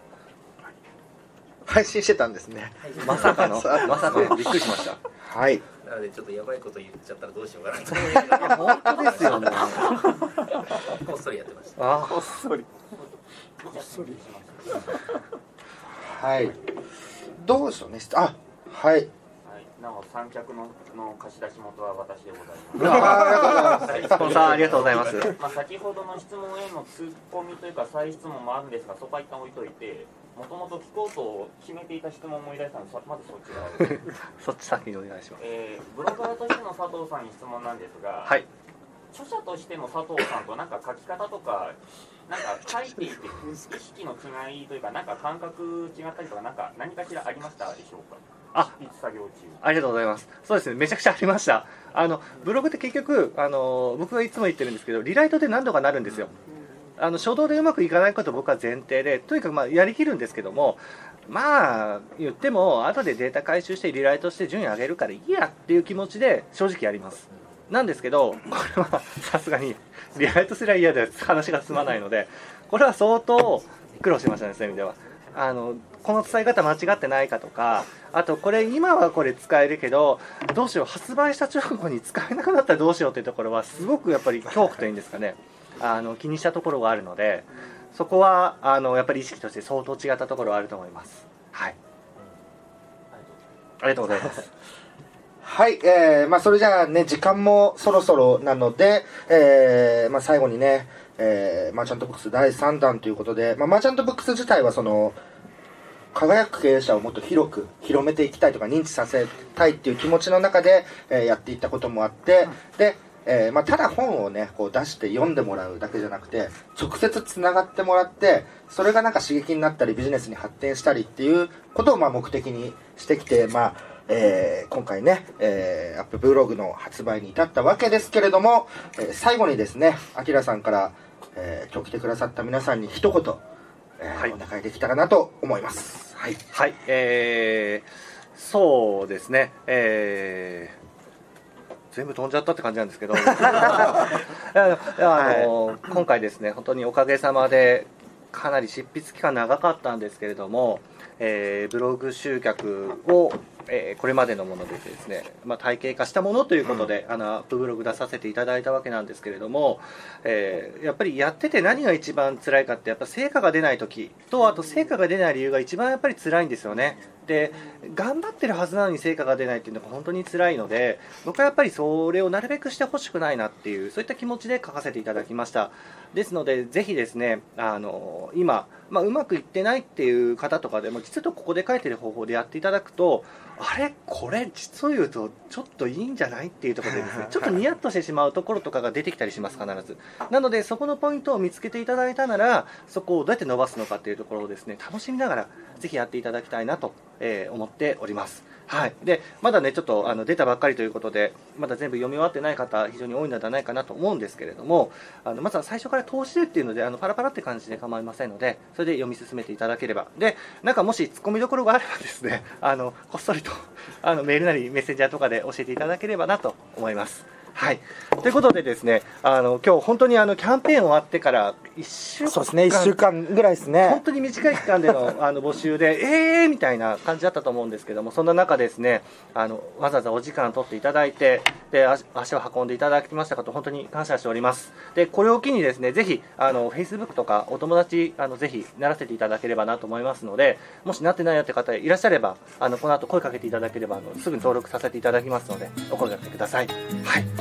配信してたんですね。まさかの。まさかの。びっくりしました。はい。なのでちょっとやばいこと言っちゃったらどうしようかなと。本当ですよね。こっそりやってました。あこっそりこっそり。はい。どうでしょうね。あはい。はい、なお三脚のの貸し出し元は私でございます。あありがとうございます。スポンサーありがとうございます。まあ、先ほどの質問へのツッコミというか再質問もあるんですがそこは一旦置いといてもともと聞こうと決めていた質問を思い出したのでそまずそっち側で、そっち先にお願いしますえーブロガーとしての佐藤さんに質問なんですが、はい著者としての佐藤さんとなんか書き方とかなんか書いていて意識の違いというかなんか感覚違ったりとかなんか何かしらありましたでしょうか？あ執筆作業中ありがとうございます。そうですね、めちゃくちゃありました。あのブログって結局あの僕がいつも言ってるんですけど、リライトで何度かなるんですよ。あの初動でうまくいかないこと僕は前提で、とにかくまあやりきるんですけども、まあ言っても後でデータ回収してリライトして順位上げるからいいやっていう気持ちで正直やります。なんですけど、これはさすがにリライトすりゃ嫌で話が進まないので、これは相当苦労しましたね、そういう意味では。あのこの伝え方間違ってないかとか、あとこれ今はこれ使えるけど、どうしよう、発売した直後に使えなくなったらどうしようというところは、すごくやっぱり恐怖というんですかね、あの気にしたところがあるので、そこはあのやっぱり意識として相当違ったところはあると思います。はい。ありがとうございます。はい、えー、まあそれじゃあね、時間もそろそろなので、えー、まあ最後にね、えー、マーチャントブックス第3弾ということで、まあマーチャントブックス自体はその、輝く経営者をもっと広く広めていきたいとか認知させたいっていう気持ちの中で、えーやっていったこともあって、で、えーまあ、ただ本をねこう出して読んでもらうだけじゃなくて直接つながってもらってそれがなんか刺激になったりビジネスに発展したりっていうことをまあ目的にしてきて、まあえー今回ね、えーアップブログの発売に至ったわけですけれども、えー最後にですねあきらさんから、えー今日来てくださった皆さんに一言、えーはい。お願いできたらなと思います。はい。はい、えー、そうですね、えー、全部飛んじゃったって感じなんですけど、あの今回ですね、本当におかげさまで、かなり執筆期間長かったんですけれども、えーブログ集客を、えーこれまでのものでですね、まあ、体系化したものということで、あのアップブログ出させていただいたわけなんですけれども、えーやっぱりやってて何が一番辛いかってやっぱ成果が出ない時とあと成果が出ない理由が一番やっぱり辛いんですよね。で頑張ってるはずなのに成果が出ないっていうのが本当に辛いので僕はやっぱりそれをなるべくしてほしくないなっていうそういった気持ちで書かせていただきました。ですのでぜひですねあの今、まあ、うまくいってないっていう方とかでも実はここで書いてる方法でやっていただくとあれ？これ？実を言うとちょっといいんじゃない？っていうところでですねちょっとニヤッとしてしまうところとかが出てきたりします必ずなのでそこのポイントを見つけていただいたならそこをどうやって伸ばすのかっていうところをですね楽しみながらぜひやっていただきたいなと、えー思っておりますはい、でまだねちょっとあの出たばっかりということでまだ全部読み終わってない方非常に多いのではないかなと思うんですけれどもあのまずは最初から投資でっていうのであのパラパラって感じで構いませんのでそれで読み進めていただければでなんかもしツッコミどころがあればですねあのこっそりとあのメールなりメッセンジャーとかで教えていただければなと思います。はい、ということでですねあの今日本当にあのキャンペーン終わってから1週間そうですね1週間ぐらいですね本当に短い期間での あの募集で、えーみたいな感じだったと思うんですけども、そんな中ですね、あのわざわざお時間取っていただいて、で足足を運んでいただきましたこと、本当に感謝しております。で、これを機にですね、ぜひ、あの Facebook とかお友達、あのぜひならせていただければなと思いますので、もしなってないよって方いらっしゃれば、あのこの後声かけていただければあの、すぐに登録させていただきますので、お声掛けください。はい。